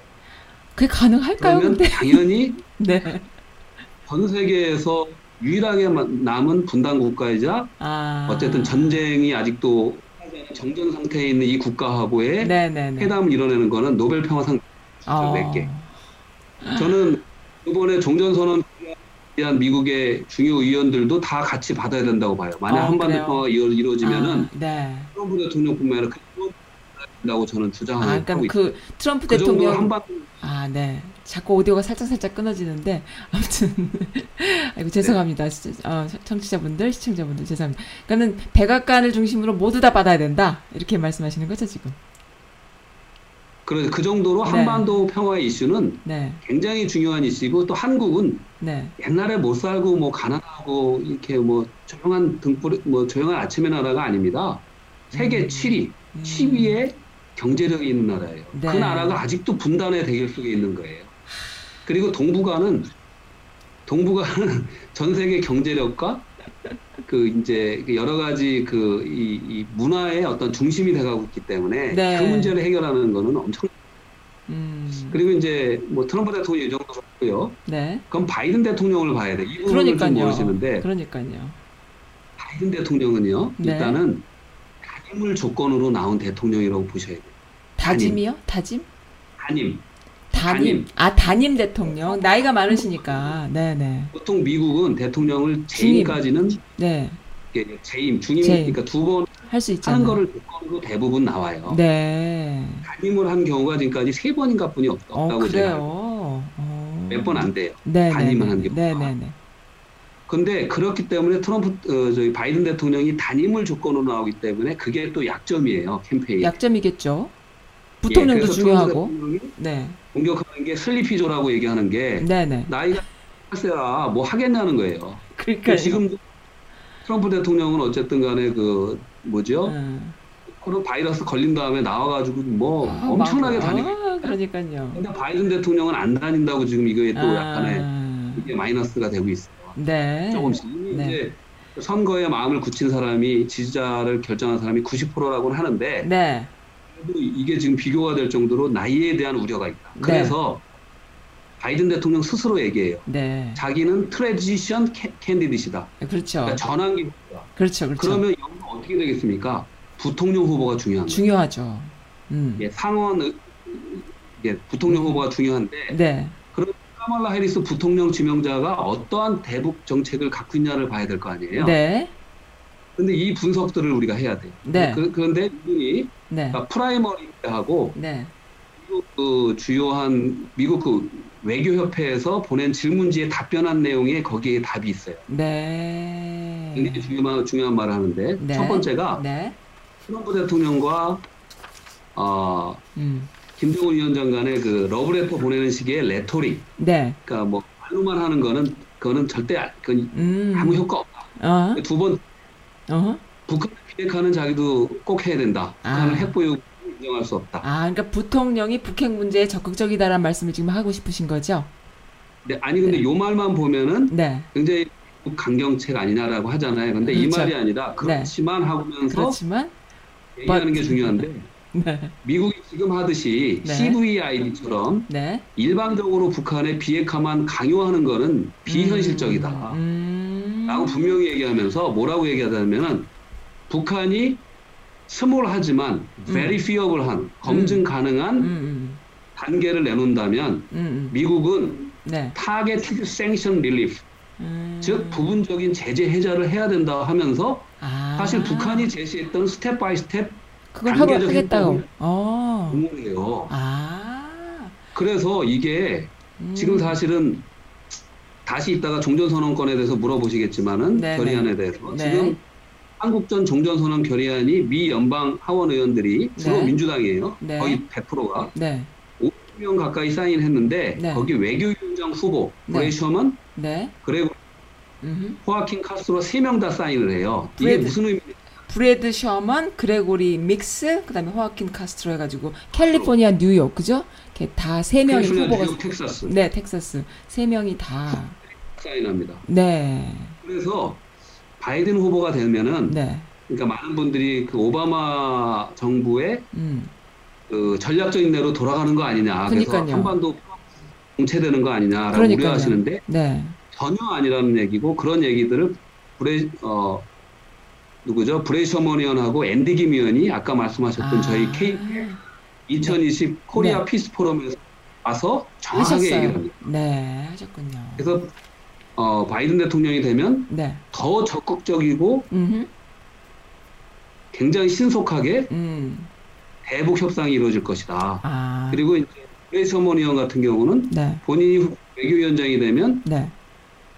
그게 가능할까요, 그러면 근데? 당연히 네. 전 세계에서 유일하게 마- 남은 분단 국가이자 아. 어쨌든 전쟁이 아직도 정전 상태에 있는 이 국가하고의 네네네. 회담을 이뤄내는 거는 노벨 평화상 어. 몇 개. 저는 이번에 종전선언 위한 미국의 중요 의원들도 다 같이 받아야 된다고 봐요. 만약 어, 한반도? 평화가 이루- 이루어지면은 아, 네. 트럼프 대통령뿐만 아니라 된다고 저는 아, 주장하고 그러니까 있고 그 트럼프 그 대통령 한반도 아, 네. 자꾸 오디오가 살짝 살짝 끊어지는데 아무튼 아이고 죄송합니다. 시- 어, 청취자분들, 시청자분들 죄송합니다. 그러니까는 백악관을 중심으로 모두 다 받아야 된다. 이렇게 말씀하시는 거죠, 지금. 그, 그 정도로 네. 한반도 평화의 이슈는 네. 굉장히 중요한 이슈이고 또 한국은 네. 옛날에 못 살고 뭐 가난하고 이렇게 뭐 조용한 등불 뭐 조용한 아침의 나라가 아닙니다. 세계 음. 7위, 음. 10위의 경제력이 있는 나라예요. 네. 그 나라가 아직도 분단의 대결 속에 있는 거예요. 그리고 동북아는 동북아는 전 세계 경제력과 그 이제 그 여러 가지 그이 이 문화의 어떤 중심이 돼가고 있기 때문에 네. 그 문제를 해결하는 거는 엄청 음. 그리고 이제 뭐 트럼프 대통령 이 정도 좋고요. 네. 그럼 바이든 대통령을 봐야 돼. 이 부분을 좀 그러니까요. 모르시는데 그러니까요. 바이든 대통령은요. 네. 일단은 단임을 조건으로 나온 대통령이라고 보셔야 돼요. 다짐이요? 다짐? 단임. 담임. 담임. 아, 담임 대통령. 나이가 많으시니까. 네, 네. 보통 미국은 대통령을 재임까지는 네. 재임, 중임, 재임. 그러니까 두 번 할수 하는 있잖아요. 거를 조건으로 대부분 나와요. 네. 단임을 한 경우가 지금까지 세 번인가 뿐이 없, 어, 없다고 제가 그래요. 알고 어. 몇번 안 돼요. 네, 단임을 네, 한 네. 경우가. 네, 네, 네. 근데 그렇기 때문에 트럼프, 어, 저희 바이든 대통령이 단임을 조건으로 나오기 때문에 그게 또 약점이에요, 캠페인. 약점이겠죠. 부통령도 예, 그래서 중요하고. 네. 공격하는 게 슬리피조라고 얘기하는 게 네, 네. 나이가 세야 뭐 하겠냐는 거예요. 그러니까 지금도 트럼프 대통령은 어쨌든 간에 그 뭐죠? 음. 코로나 바이러스 걸린 다음에 나와가지고 뭐 아, 엄청나게 막- 다니고 아, 그러니까요. 근데 바이든 대통령은 안 다닌다고 지금 이거에 또 약간의 아, 이게 마이너스가 되고 있어요. 네. 조금씩 네. 이제 선거에 마음을 굳힌 사람이 지지자를 결정한 사람이 90%라고는 하는데 네. 이게 지금 비교가 될 정도로 나이에 대한 우려가 있다. 네. 그래서 바이든 대통령 스스로 얘기해요. 네. 자기는 트레지션 캔디디시다. 그렇죠. 그러니까 전환기 후보다. 그렇죠. 그렇죠. 그러면 여기서 어떻게 되겠습니까? 부통령 후보가 중요한. 중요하죠. 음. 예, 상원 의- 예, 부통령 후보가 중요한데 네. 카말라 해리스 부통령 지명자가 어떠한 대북 정책을 갖고 있냐를 봐야 될 거 아니에요. 네. 근데 이 분석들을 우리가 해야 돼요. 네. 그, 그런데 이분이 네. 그러니까 primary하고 네. 미국 그 주요한 미국 그 외교협회에서 보낸 질문지에 답변한 내용에 거기에 답이 있어요. 네. 굉장히 중요한, 중요한 말을 하는데 네. 첫 번째가 네. 트럼프 대통령과 어, 음. 김정은 위원장 간의 그 러브레터 보내는 시기에 rhetoric, 네. 그러니까 뭐 말로만 하는 거는 그거는 절대 아- 그건 음. 아무 효과 없다. 어. 두번 어. 북한을 비핵화는 자기도 꼭 해야 된다. 북한을 아. 핵보유 인정할 수 없다. 아, 그러니까 부통령이 북핵 문제에 적극적이다라는 말씀을 지금 하고 싶으신 거죠? 근데 아니 근데 요 말만 보면은 네. 굉장히 강경책 아니냐라고 하잖아요. 근데 이 그렇죠. 말이 아니라 그렇지만 하면서 그렇지만 얘기하는 게 중요한데 네. 미국이 지금 하듯이 네. CVID처럼 네. 일방적으로 북한의 비핵화만 강요하는 거는 비현실적이다. 음. 라고 분명히 얘기하면서 뭐라고 얘기하자면은 북한이 스몰하지만 very feable한 검증 음, 가능한 음. 단계를 내놓는다면 음. 음. 미국은 네. sanction relief 음. 즉 부분적인 제재 해제를 해야 된다 하면서 아. 사실 북한이 제시했던 step by step 그걸 하고 하겠다고. 어. 공모해요. 아. 그래서 이게 음. 지금 사실은 다시 이따가 종전선언권에 대해서 물어보시겠지만은 네네. 결의안에 대해서 네. 지금 한국전 종전선언 결의안이 미 연방 하원 의원들이 주로 네. 민주당이에요. 네. 거의 100%가 네. 50명 가까이 사인했는데 네. 거기 외교위원장 후보 네. 브래드 셔먼, 네. 그리고 음흠. 호아킨 카스트로 3명 다 사인을 해요. 이게 브레드- 무슨 의미? 브래드 셔먼, 그레고리 믹스, 그다음에 호아킨 카스트로 해가지고 캘리포니아, 뉴욕, 그죠? 이렇게 다세 캘리포니아, 후보가 뉴욕, 텍사스 네, 텍사스 세 명이 다 사인합니다. 네, 그래서 바이든 후보가 되면은 네, 그러니까 많은 분들이 그 오바마 정부의 음, 그 전략적 인내로 돌아가는 거 아니냐. 그래서 그러니까요. 한반도 고착되는 거 아니냐라고 그러니까요. 우려하시는데 네, 전혀 아니라는 얘기고 그런 얘기들을 브레 어 누구죠? 브래드 셔먼 의원하고 앤디 김 의원이 아까 말씀하셨던 저희 K 2020 코리아 네. Peace Forum에서 와서 정확하게 얘기를 하셨어요. 합니다. 네, 하셨군요. 그래서 어 바이든 대통령이 되면 네, 더 적극적이고 음, 굉장히 신속하게 음, 대북 협상이 이루어질 것이다. 아, 그리고 이제 브레이셔먼 의원 같은 경우는 네, 본인이 외교위원장이 되면 네,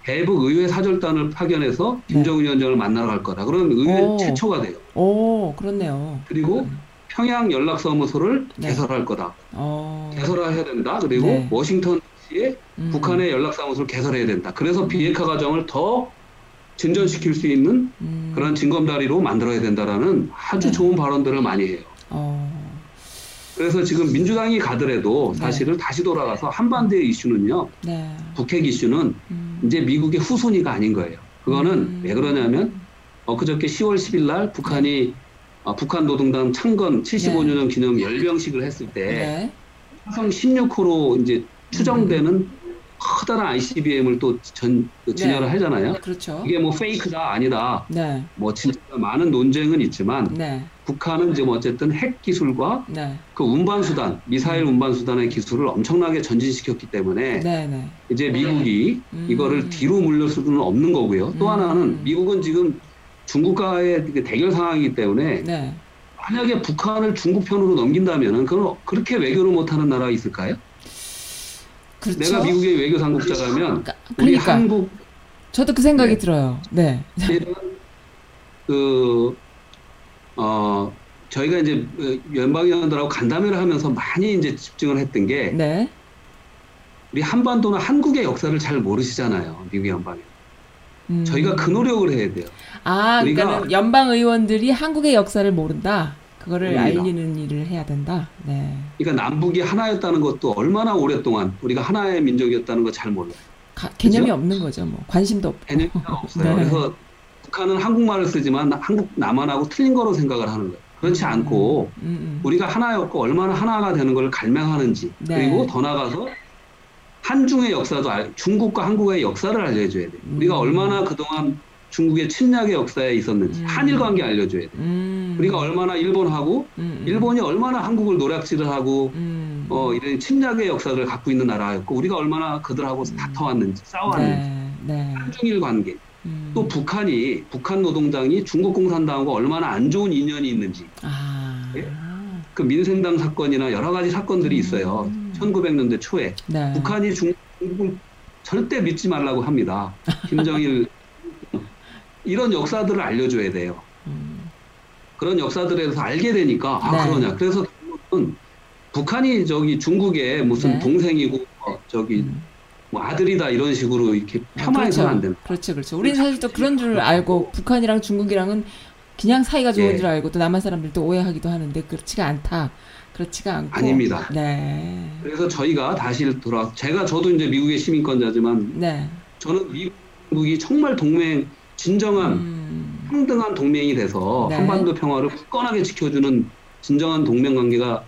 대북 의회 사절단을 파견해서 김정은 위원장을 만나러 갈 거다. 그런 의회 오. 최초가 돼요. 오, 그렇네요. 그리고 평양 연락사무소를 네. 개설할 거다. 어, 개설해야 된다. 그리고 네. 워싱턴 DC에 음, 북한의 연락사무소를 개설해야 된다. 그래서 비핵화 과정을 더 진전시킬 수 있는 음, 그런 징검다리로 만들어야 된다라는 아주 네. 좋은 발언들을 많이 해요. 어, 그래서 지금 민주당이 가더라도 네. 사실은 다시 돌아가서 한반도의 이슈는요. 네, 북핵 이슈는 음, 이제 미국의 후순위가 아닌 거예요. 그거는 음. 왜 그러냐면 엊그저께 10월 10일 날 북한이 어, 북한 노동당 창건 75주년 기념 열병식을 했을 때 네, 화성 16호로 이제 추정되는 커다란 ICBM을 또 전, 그 진열을 네. 하잖아요. 그렇죠. 이게 뭐 페이크다 아니다. 네, 뭐 진짜 많은 논쟁은 있지만 네, 북한은 지금 어쨌든 핵 기술과 네, 그 운반 수단, 미사일 운반 수단의 기술을 엄청나게 전진시켰기 때문에 네, 네, 이제 미국이 음. 이거를 뒤로 물릴 수는 없는 거고요. 또 음. 하나는 미국은 지금 중국과의 그 대결 상황이기 때문에 네. 만약에 북한을 중국 편으로 넘긴다면은 그건 그렇게 외교를 못하는 나라가 있을까요? 그렇죠. 내가 미국의 외교 당국자라면 그러니까, 우리 그러니까 한국 저도 그 생각이 네. 들어요. 네. 그, 어, 저희가 이제 연방위원들하고 간담회를 하면서 많이 이제 집중을 했던 게 네. 우리 한반도는 한국의 역사를 잘 모르시잖아요. 미국 연방에. 음. 저희가 그 노력을 해야 돼요. 아, 그러니까는 연방 의원들이 한국의 역사를 모른다. 그거를 모릅니다. 알리는 일을 해야 된다. 네. 그러니까 남북이 하나였다는 것도 얼마나 오랫동안 우리가 하나의 민족이었다는 거 잘 몰라요. 가- 개념이 그죠? 없는 거죠. 뭐 관심도 없고. 개념이 없어요. 네. 그래서 북한은 한국말을 쓰지만 한국 남한하고 틀린 거로 생각을 하는 거예요. 그렇지 않고 음, 음. 우리가 하나였고 얼마나 하나가 되는 걸 갈망하는지 네. 그리고 더 나아가서 한중의 역사도 알, 중국과 한국의 역사를 알려줘야 돼요. 우리가 음. 얼마나 그동안 중국의 침략의 역사에 있었는지 음. 한일 관계 알려줘야 돼요. 음. 우리가 얼마나 일본하고 음, 음. 일본이 얼마나 한국을 노략질을 하고 음. 어, 이런 침략의 역사를 갖고 있는 나라였고 우리가 얼마나 그들하고 다퉈왔는지 싸워왔는지 네. 네. 한중일 관계 음. 또 북한이 북한 노동당이 중국 공산당하고 얼마나 안 좋은 인연이 있는지 아. 예? 그 민생당 사건이나 여러 가지 사건들이 있어요. 음. 1900년대 초에 네. 북한이 중국을 절대 믿지 말라고 합니다. 김정일 이런 역사들을 알려줘야 돼요. 음. 그런 역사들에 대해서 알게 되니까 아 네. 그러냐. 그래서 결국은 북한이 저기 중국의 무슨 네. 동생이고 어, 저기 음. 뭐 아들이다 이런 식으로 이렇게 아, 폄하해서는 안 된다. 그렇죠, 그렇죠. 우리는 사실 또 그런 줄 알고 북한이랑 중국이랑은 그냥 사이가 좋은 예. 줄 알고 또 남한 사람들도 오해하기도 하는데 그렇지가 않다. 그렇지가 않고. 아닙니다. 네. 그래서 저희가 다시 돌아 제가 저도 이제 미국의 시민권자지만 네. 저는 미국이 정말 동맹 진정한 음. 평등한 동맹이 돼서 네. 한반도 평화를 굳건하게 지켜주는 진정한 동맹 관계가로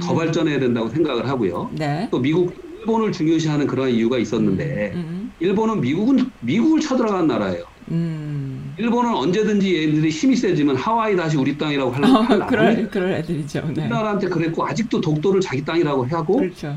더 음. 발전해야 된다고 생각을 하고요. 네. 또 미국, 일본을 중요시하는 그런 이유가 있었는데 음. 일본은 미국은 미국을 쳐들어간 나라예요. 음. 일본은 언제든지 얘들이 힘이 세지면 하와이 다시 우리 땅이라고 할, 어, 할 나라입니다. 그럴 그럴 애들이죠. 네. 우리나라한테 그랬고 아직도 독도를 자기 땅이라고 하고 그렇죠.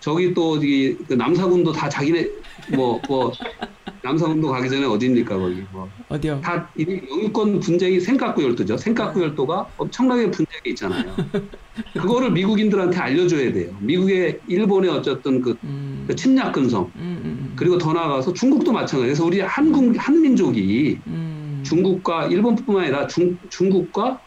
저기 또 저기 그 남사군도 다 자기네 뭐뭐 남사군도 가기 전에 어디입니까 거기 뭐 어디요? 다이 영유권 분쟁이 생각구 열도죠. 생각구 열도가 엄청나게 분쟁이 있잖아요. 그거를 미국인들한테 알려줘야 돼요. 미국의 일본의 어쨌든 그, 음. 그 침략 근성 음, 음, 그리고 더 나아가서 중국도 마찬가지예요. 그래서 우리 한국 한민족이 음. 중국과 일본뿐만 아니라 중, 중국과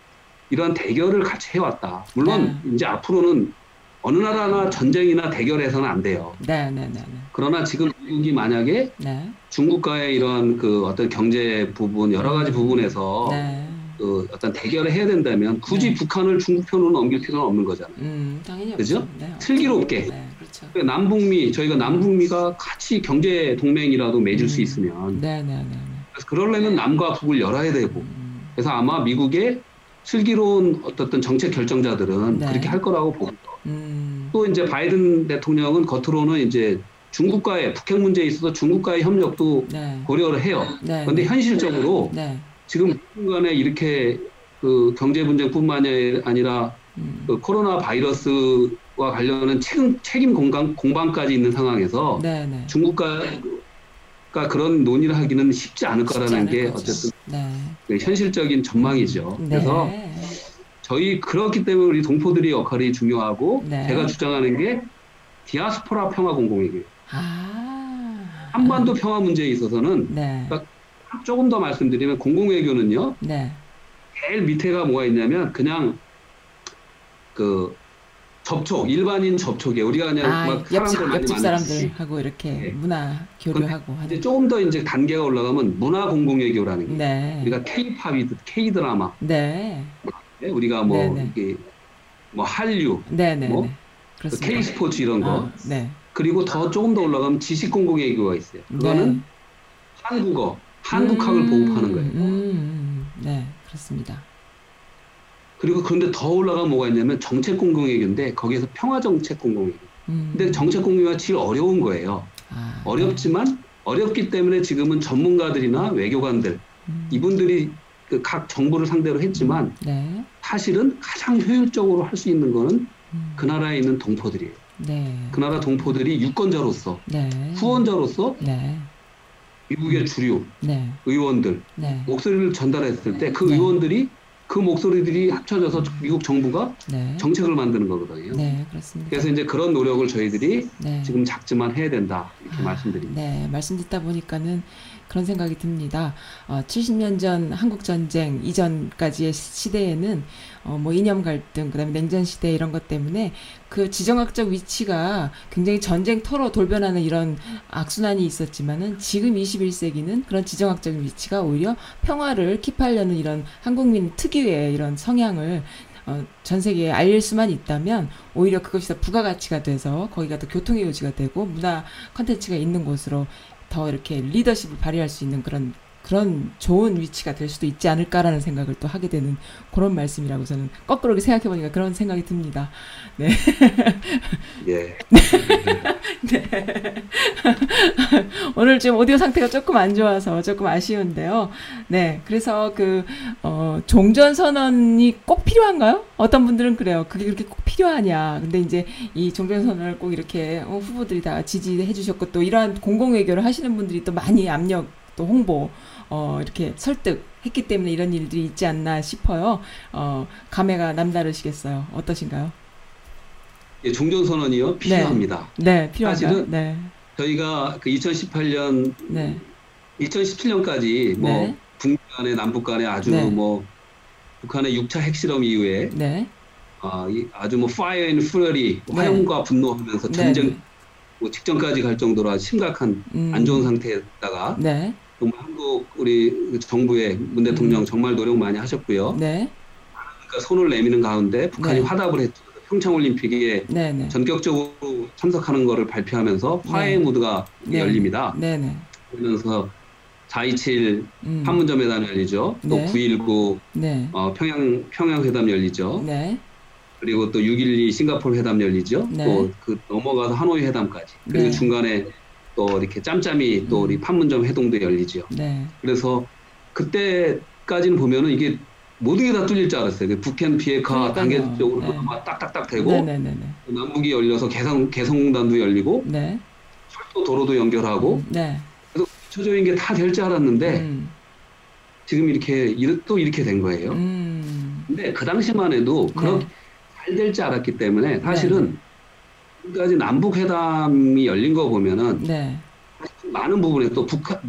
이러한 대결을 같이 해왔다. 물론 이제 앞으로는 어느 나라나 전쟁이나 대결해서는 안 돼요. 네, 네, 네, 네. 그러나 지금 미국이 만약에 네. 중국과의 이러한 그 어떤 경제 부분 여러 가지 부분에서 네. 그 어떤 대결을 해야 된다면 굳이 네. 북한을 중국 편으로 넘길 필요는 없는 거잖아요. 음, 당연히 그죠? 네. 슬기롭게. 네, 그렇죠. 남북미 저희가 남북미가 같이 경제 동맹이라도 맺을 수 음. 있으면 네, 네, 네, 네. 그래서 그러려면 남과 북을 열어야 되고 음, 그래서 아마 미국의 슬기로운 어떤 정책 결정자들은 네. 그렇게 할 거라고 봅니다. 음, 또 이제 바이든 대통령은 겉으로는 이제 중국과의 북핵 문제에 있어서 중국과의 협력도 네. 고려를 해요. 네. 그런데 현실적으로 네. 지금 미국 간에 이렇게 그 경제 분쟁뿐만 아니라 음, 그 코로나 바이러스와 관련한 책임, 책임 공방, 공방까지 있는 상황에서 네, 네. 중국과 가 그런 논의를 하기는 쉽지 않을 쉽지 거라는 않을 게 거죠. 어쨌든 네. 그 현실적인 전망이죠. 네. 그래서 저희 그렇기 때문에 우리 동포들의 역할이 중요하고 네. 제가 주장하는 게 디아스포라 평화 공공회교. 아. 한반도 평화 문제에 있어서는 네. 그러니까 조금 더 말씀드리면 공공외교는요. 네. 제일 밑에가 뭐가 있냐면 그냥 그 접촉 일반인 접촉에 우리가 그냥 아, 막 옆집 사람들 옆집 사람들하고 이렇게 네. 문화 교류하고 이제. 조금 더 이제 단계가 올라가면 문화 공공외교라는 게 네. 우리가 K-팝이 K 드라마 네. 우리가 뭐 네네. 이게 뭐 한류 네, 네, 뭐? 네. K 스포츠 이런 거 아, 네. 그리고 더 조금 더 올라가면 지식 공공외교가 있어요. 그거는 네. 한국어 한국학을 음, 보급하는 거예요. 음, 음, 네, 그렇습니다. 그리고 그런데 더 올라가면 뭐가 있냐면 정책 공공외교인데 거기에서 평화 정책 공공외교. 음. 근데 정책 공유가 제일 어려운 거예요. 아, 어렵지만 어렵기 때문에 지금은 전문가들이나 외교관들 네. 음, 이분들이 그 각 정부를 상대로 했지만 네. 사실은 가장 효율적으로 할 수 있는 거는 음, 그 나라에 있는 동포들이에요. 네. 그 나라 동포들이 유권자로서 네. 후원자로서 네. 미국의 주류 네. 의원들 네. 목소리를 전달했을 때그 네. 의원들이 그 목소리들이 합쳐져서 미국 정부가 네. 정책을 만드는 거거든요. 네, 그렇습니다. 그래서 이제 그런 노력을 저희들이 네. 지금 작지만 해야 된다 이렇게 아, 말씀드립니다. 네, 말씀 듣다 보니까는 그런 생각이 듭니다. 어, 70년 전 한국 전쟁 이전까지의 시대에는 어, 뭐 이념 갈등, 그다음에 냉전 시대 이런 것 때문에 그 지정학적 위치가 굉장히 전쟁터로 돌변하는 이런 악순환이 있었지만은 지금 21세기는 그런 지정학적인 위치가 오히려 평화를 킵하려는 이런 한국민 특유 의 이런 성향을 어, 전 세계에 알릴 수만 있다면 오히려 그것이 더 부가가치가 돼서 거기가 더 교통의 요지가 되고 문화 컨텐츠가 있는 곳으로 더 이렇게 리더십을 발휘할 수 있는 그런 그런 좋은 위치가 될 수도 있지 않을까라는 생각을 또 하게 되는 그런 말씀이라고 저는 거꾸로 생각해 보니까 그런 생각이 듭니다. 예. 오늘 지금 오디오 상태가 조금 안 좋아서 조금 아쉬운데요. 네, 그래서 그 어, 종전 선언이 꼭 필요한가요? 어떤 분들은 그래요. 그게 그렇게 꼭 필요하냐? 근데 이제 이 종전 선언을 꼭 이렇게 어, 후보들이 다 지지해 주셨고 또 이러한 공공 외교를 하시는 분들이 또 많이 압력 또 홍보 어, 이렇게 설득했기 때문에 이런 일들이 있지 않나 싶어요. 어, 감회가 남다르시겠어요. 어떠신가요? 예, 종전 선언이요 필요합니다. 네, 필요한가요? 사실은 네, 저희가 그 2018년, 네, 2017년까지 뭐 네. 북미 간에 남북 간에 아주 네. 뭐 북한의 6차 핵실험 이후에 네, 아, 이 아주 뭐 fire and fury 네. 화염과 분노하면서 네, 전쟁 네. 뭐 직전까지 갈 정도로 심각한 음, 안 좋은 상태에다가 네, 정말 한국 우리 정부의 문 대통령 정말 노력 많이 하셨고요. 네, 그러니까 손을 내미는 가운데 북한이 네. 화답을 했죠. 평창 올림픽에 네, 네. 전격적으로 참석하는 것을 발표하면서 네. 무드가 네. 열립니다. 네네. 그러면서 4.27 음. 판문점 회담 열리죠. 또 네. 9.19 네. 어, 평양 평양 회담 열리죠. 네. 그리고 또 6.12 싱가포르 회담 열리죠. 네. 또그 넘어가서 하노이 회담까지. 그리고 네. 중간에 또 이렇게 짬짬이 또 음. 우리 판문점 회동도 열리죠. 네. 그래서 그때까지는 보면은 이게 모든 게 다 뚫릴 줄 알았어요. 그 북한 비핵화. 단계적으로 네. 막 딱딱딱 되고 네네네네. 남북이 열려서 개성 개성공단도 열리고 네. 철도 도로도 연결하고 음, 네. 구체적인 게 다 될 줄 알았는데 음. 지금 이렇게 또 이렇게 된 거예요. 음. 근데 그 당시만 해도 그렇게 네. 잘 될지 알았기 때문에 사실은 지금까지 남북 회담이 열린 거 보면은 네. 많은 부분에 또 북한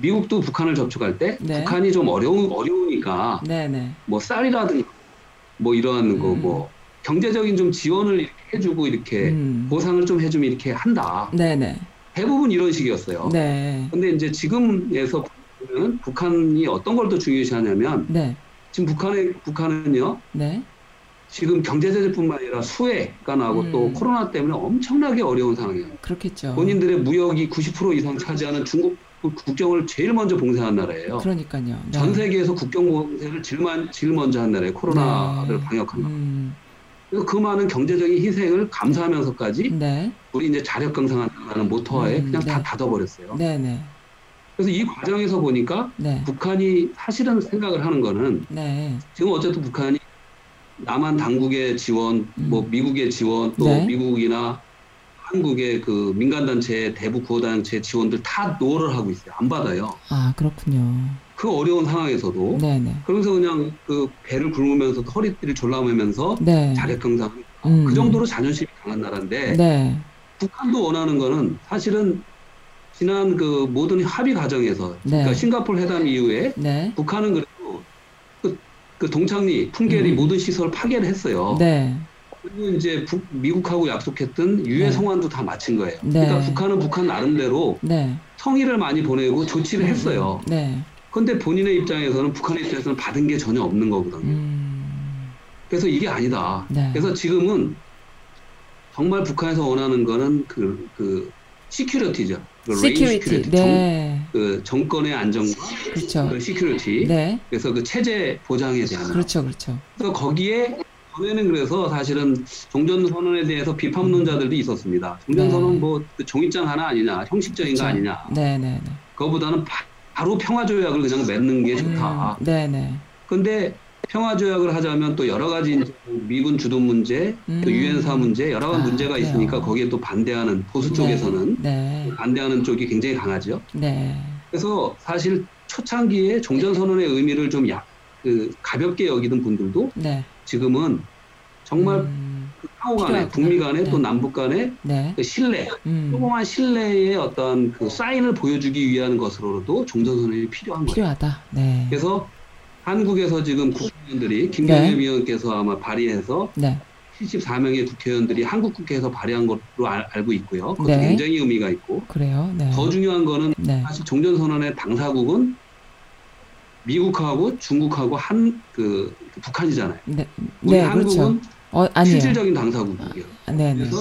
미국도 북한을 접촉할 때 네. 북한이 좀 어려우, 어려우니까 네네. 뭐 쌀이라든지 뭐 이런 거 음. 뭐 경제적인 좀 지원을 이렇게 해주고 이렇게 음. 보상을 좀 해주면 이렇게 한다. 네네. 대부분 이런 식이었어요. 네. 근데 이제 지금에서 보면 북한이 어떤 걸 더 중요시하냐면 네. 지금 북한의 북한은요 네. 지금 경제 제재뿐만 아니라 수해가 나고 음. 또 코로나 때문에 엄청나게 어려운 상황이에요. 그렇겠죠. 본인들의 무역이 90% 이상 차지하는 중국 국경을 제일 먼저 봉쇄한 나라예요. 그러니까요. 네. 전 세계에서 국경 봉쇄를 제일, 만- 제일 먼저 한 나라예요. 코로나를 네. 방역한 거. 음. 그래서 그 많은 경제적인 희생을 감수하면서까지 네. 우리 이제 자력갱생하는 모토하에 음, 그냥 다 네. 닫아버렸어요. 네네. 그래서 이 과정에서 보니까 네. 북한이 사실은 생각을 하는 거는 네. 지금 어쨌든 북한이 남한 당국의 지원, 뭐 미국의 지원, 또 음. 네. 미국이나 한국의 그 민간단체, 대북 구호단체 지원들 다 no를 하고 있어요. 안 받아요. 아, 그렇군요. 그 어려운 상황에서도 네네. 그러면서 그냥 그 배를 굶으면서 허리띠를 졸라매면서 네. 자력 강상 음. 그 정도로 자존심이 강한 나라인데 네. 북한도 원하는 거는 사실은 지난 그 모든 합의 과정에서 네. 그러니까 싱가포르 회담 이후에 네. 북한은 그래도 그, 그 동창리, 풍계리 음. 모든 시설 파괴를 했어요. 네. 그리고 이제 북, 미국하고 약속했던 유해 네. 성환도 다 마친 거예요. 네. 그러니까 북한은 북한 나름대로 네. 성의를 많이 보내고 조치를 했어요. 네. 그런데 본인의 입장에서는 북한의 입장에서는 받은 게 전혀 없는 거거든요. 음. 그래서 이게 아니다. 네. 그래서 지금은 정말 북한에서 원하는 거는 그, 그, security죠. 그 security. security. 정, 네. 그 정권의 안정과 그렇죠. 그 security. 네. 그래서 그 체제 보장에 대한. 그렇죠. 그렇죠. 그래서 거기에 전에는 그래서 사실은 종전 선언에 대해서 비판론자들도 있었습니다. 종전 선언 네. 뭐그 종이장 하나 아니냐, 형식적인 거 그렇죠. 아니냐. 네, 네, 네. 그거보다는 바, 로 평화 조약을 그냥 맺는 게 좋다. 음, 네, 네. 근데 평화 조약을 하자면 또 여러 가지 이제 미군 주도 문제, 음. 또 유엔사 문제, 여러 가지 아, 문제가 그래요. 있으니까 거기에 또 반대하는 보수 쪽에서는 네. 반대하는 쪽이 굉장히 강하죠. 네. 그래서 사실 초창기에 종전 선언의 의미를 좀 약, 그 가볍게 여기던 분들도 네. 지금은 정말 음, 그 상호 간에. 북미 간에 네. 또 남북 간에 네. 그 신뢰, 음, 조그만 신뢰의 어떤 그 사인을 보여주기 위한 것으로도 종전 선언이 필요한 거예요. 필요하다. 네. 그래서 한국에서 지금 국회의원들이 김경애 네. 위원께서 아마 발의해서 네. 74명의 국회의원들이 한국 국회에서 발의한 것으로 알, 고 있고요. 그것도 네. 굉장히 의미가 있고 그래요. 네. 더 중요한 거는 네. 사실 종전선언의 당사국은 미국하고 중국하고 한 그 북한이잖아요. 네. 우리 네, 한국은 그렇죠. 어. 실질적인 당사국이에요. 네, 네. 그래서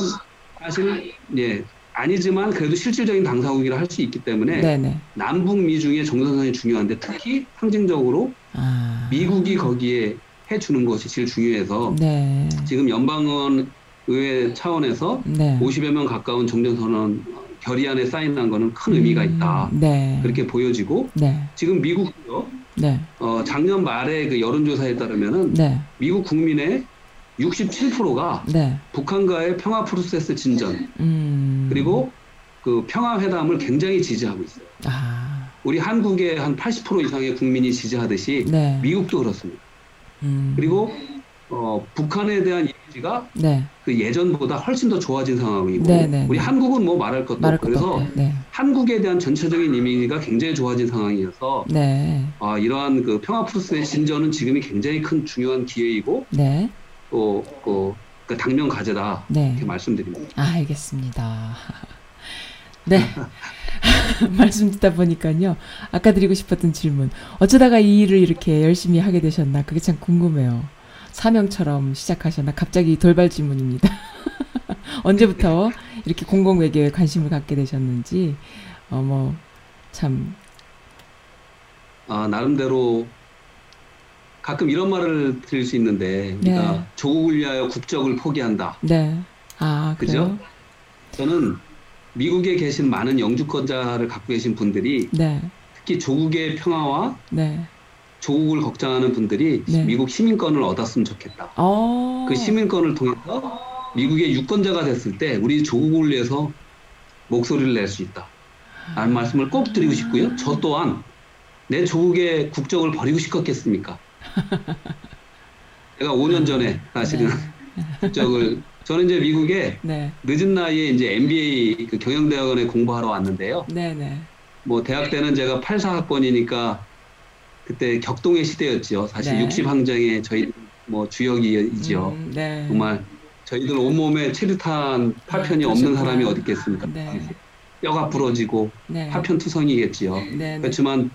사실 예 아니지만 그래도 실질적인 당사국이라 할 수 있기 때문에 네, 네. 남북 미 중에 종전선언이 중요한데 특히 상징적으로 아. 미국이 거기에 해주는 것이 제일 중요해서 네. 지금 연방의원 의회 차원에서 네. 50여 명 가까운 종전선언 결의안에 사인한 거는 큰 의미가 있다. 음, 네. 그렇게 보여지고 네. 지금 미국도 네. 어, 작년 말에 그 여론조사에 따르면은 네. 미국 국민의 67%가 네. 북한과의 평화 프로세스 진전 음. 그리고 그 평화 회담을 굉장히 지지하고 있어요. 아. 우리 한국의 한 80% 이상의 국민이 지지하듯이 네. 미국도 그렇습니다. 음. 그리고 어, 북한에 대한 이미지가 네. 그 예전보다 훨씬 더 좋아진 상황이고 네, 네, 우리 네. 한국은 뭐 말할 것도 말할 없고 것도 그래서. 네. 한국에 대한 전체적인 이미지가 굉장히 좋아진 상황이어서 네. 아, 이러한 그 평화 프로세스의 진전은 지금이 굉장히 큰 중요한 기회이고 네. 또 그, 그 당면 과제다 네. 이렇게 말씀드립니다. 아, 알겠습니다. 네. 말씀 듣다 보니까요. 아까 드리고 싶었던 질문. 어쩌다가 이 일을 이렇게 열심히 하게 되셨나? 그게 참 궁금해요. 사명처럼 시작하셨나? 갑자기 돌발 질문입니다. 언제부터 이렇게 공공외교에 관심을 갖게 되셨는지, 어, 뭐, 참, 아, 나름대로 가끔 이런 말을 들을 수 있는데 우리가 네. 조국을 위하여 국적을 포기한다. 네. 아, 그래요? 그죠? 저는 미국에 계신 많은 영주권자를 갖고 계신 분들이 네. 특히 조국의 평화와 네. 조국을 걱정하는 분들이 네. 미국 시민권을 얻었으면 좋겠다. 어. 그 시민권을 통해서 미국의 유권자가 됐을 때 우리 조국을 위해서 목소리를 낼 수 있다. 라는 말씀을 꼭 드리고 싶고요. 저 또한 내 조국의 국적을 버리고 싶었겠습니까? 제가 5년 전에 사실은 국적을 저는 이제 미국에 네. 늦은 나이에 이제 MBA 그 경영대학원에 공부하러 왔는데요. 네, 네. 뭐 대학 때는 제가 84학번이니까 그때 격동의 시대였지요. 사실 네. 60항쟁의 저희 뭐 주역이지요. 음, 네. 정말 저희들 온몸에 체류탄 파편이 아, 없는 그러셨구나. 사람이 어디 있겠습니까? 네. 뼈가 부러지고 네. 파편투성이겠지요. 네. 네. 그렇지만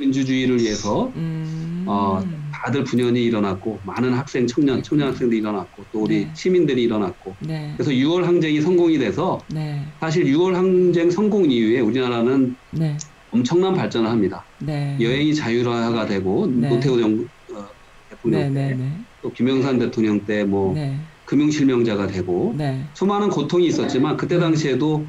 민주주의를 위해서 음. 어, 다들 분연히 일어났고 많은 학생, 청년, 청년 학생들이 일어났고 또 우리 네. 시민들이 일어났고 네. 그래서 6월 항쟁이 성공이 돼서 네. 사실 6월 항쟁 성공 이후에 우리나라는 네. 엄청난 발전을 합니다. 네. 여행이 자유화가 되고 네. 노태우 정 어, 대통령. 때, 네. 또 김영삼 대통령 때뭐 네. 금융 실명자가 되고 네. 수많은 고통이 있었지만 그때 당시에도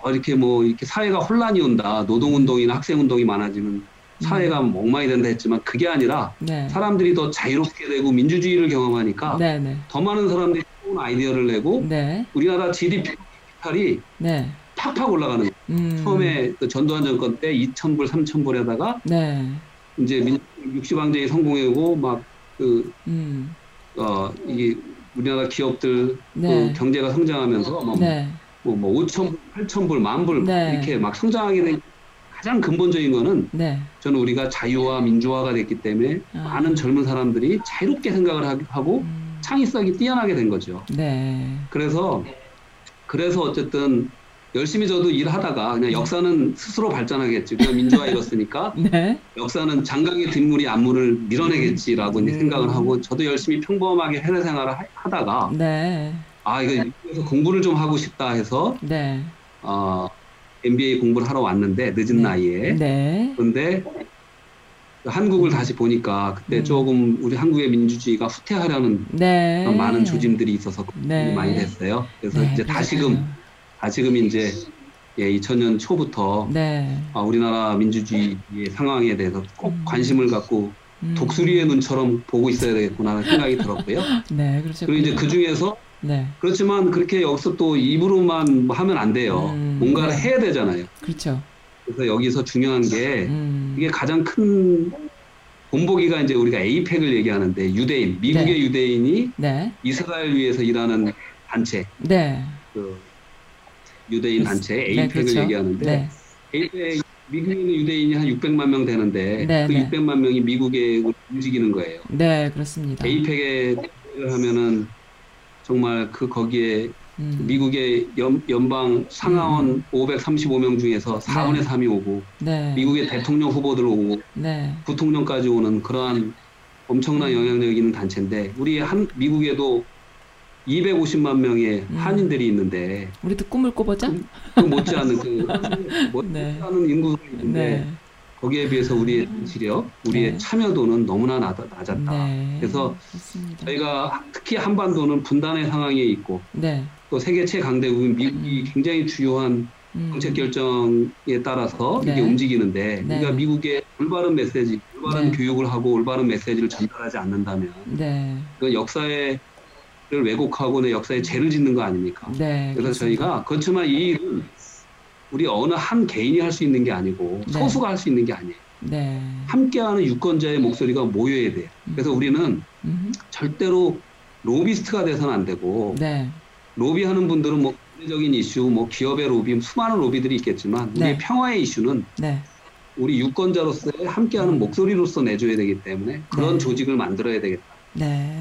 어, 이렇게 뭐 이렇게 사회가 혼란이 온다, 노동운동이나 학생운동이 많아지면 사회가 멍망이 된다 했지만 그게 아니라 네. 사람들이 더 자유롭게 되고 민주주의를 경험하니까 네. 네. 더 많은 사람들이 좋은 아이디어를 내고 네. 우리나라 GDP 카피탈이 네. 팍팍 올라가는 거예요. 음. 처음에 그 전두환 정권 때 2,000불, 3,000불에다가 네. 이제 민, 60항쟁이 성공하고 막 그, 음. 어, 이게 우리나라 기업들 네. 그 경제가 성장하면서 뭐, 네. 뭐, 뭐 5,000불, 8,000불, 만불 네. 이렇게 막 성장하게 된 가장 근본적인 거는 네. 저는 우리가 자유와 민주화가 됐기 때문에 아. 많은 젊은 사람들이 자유롭게 생각을 하- 하고 음. 창의성이 뛰어나게 된 거죠. 네. 그래서 그래서 어쨌든 열심히 저도 일하다가 그냥 역사는 스스로 발전하겠지. 그냥 민주화 이뤘으니까 네. 역사는 장강의 뒷물이 앞물을 밀어내겠지라고 음. 생각을 하고 저도 열심히 평범하게 해외 생활을 하- 하다가 네. 아 이거 미국에서 공부를 좀 하고 싶다 해서 네. 어, MBA 공부를 하러 왔는데 늦은 네. 나이에 네. 그런데 한국을 다시 보니까 그때 음. 조금 우리 한국의 민주주의가 후퇴하려는 네. 많은 조짐들이 있어서 네. 많이 됐어요. 그래서 네, 이제 다시금 그러셨군요. 다시금 이제 예, 2000년 초부터 네. 아, 우리나라 민주주의의 상황에 대해서 꼭 음. 관심을 갖고 음. 독수리의 눈처럼 보고 있어야 되겠구나 하는 생각이 들었고요. 네, 그렇죠. 그리고 이제 그 중에서 네. 그렇지만 그렇게 여기서 또 입으로만 뭐 하면 안 돼요. 음, 뭔가를 네. 해야 되잖아요. 그렇죠. 그래서 여기서 중요한 게 음. 이게 가장 큰 본보기가 이제 우리가 에이펙을 얘기하는데 유대인, 미국의 네. 유대인이 네. 이스라엘 위해서 일하는 단체, 네. 그 유대인 단체 네, 에이펙을 그렇죠. 얘기하는데 네. 에이펙 있는 유대인이 한 600만 명 되는데 네, 그 네. 600만 명이 미국에 움직이는 거예요. 네, 그렇습니다. 에이펙에 하면은 정말 그 거기에 음. 미국의 연, 연방 상하원 535명 중에서 4분의 네. 3이 오고 네. 미국의 대통령 후보들 오고 네. 부통령까지 오는 그러한 엄청난 음. 영향력 있는 단체인데 우리 한 미국에도 250만 명의 음. 한인들이 있는데 우리도 꿈을 꿔보자. 그 못지않은 그 못지않은 네. 인구가 있는데 네. 거기에 비해서 우리의 지력, 우리의 네. 참여도는 너무나 낮, 낮았다. 네. 그래서 그렇습니다. 저희가 특히 한반도는 분단의 상황에 있고 네. 또 세계 최강대국인 미국이 굉장히 주요한 음. 정책 결정에 따라서 네. 이게 움직이는데 네. 우리가 미국의 올바른 메시지, 올바른 네. 교육을 하고 올바른 메시지를 전달하지 않는다면 네. 그 역사의 를 왜곡하고 내 역사에 죄를 짓는 거 아닙니까? 네. 그래서 그렇습니다. 저희가 그렇지만 이 일은 우리 어느 한 개인이 할 수 있는 게 아니고 네. 소수가 할 수 있는 게 아니에요. 네. 함께하는 유권자의 목소리가 모여야 돼요. 그래서 우리는 음. 절대로 로비스트가 돼서는 안 되고 네. 로비하는 분들은 뭐 국제적인 이슈, 뭐 기업의 로비, 수많은 로비들이 있겠지만 우리의 네. 평화의 이슈는 네. 우리 유권자로서의 함께하는 목소리로서 내줘야 되기 때문에 그런 네. 조직을 만들어야 되겠다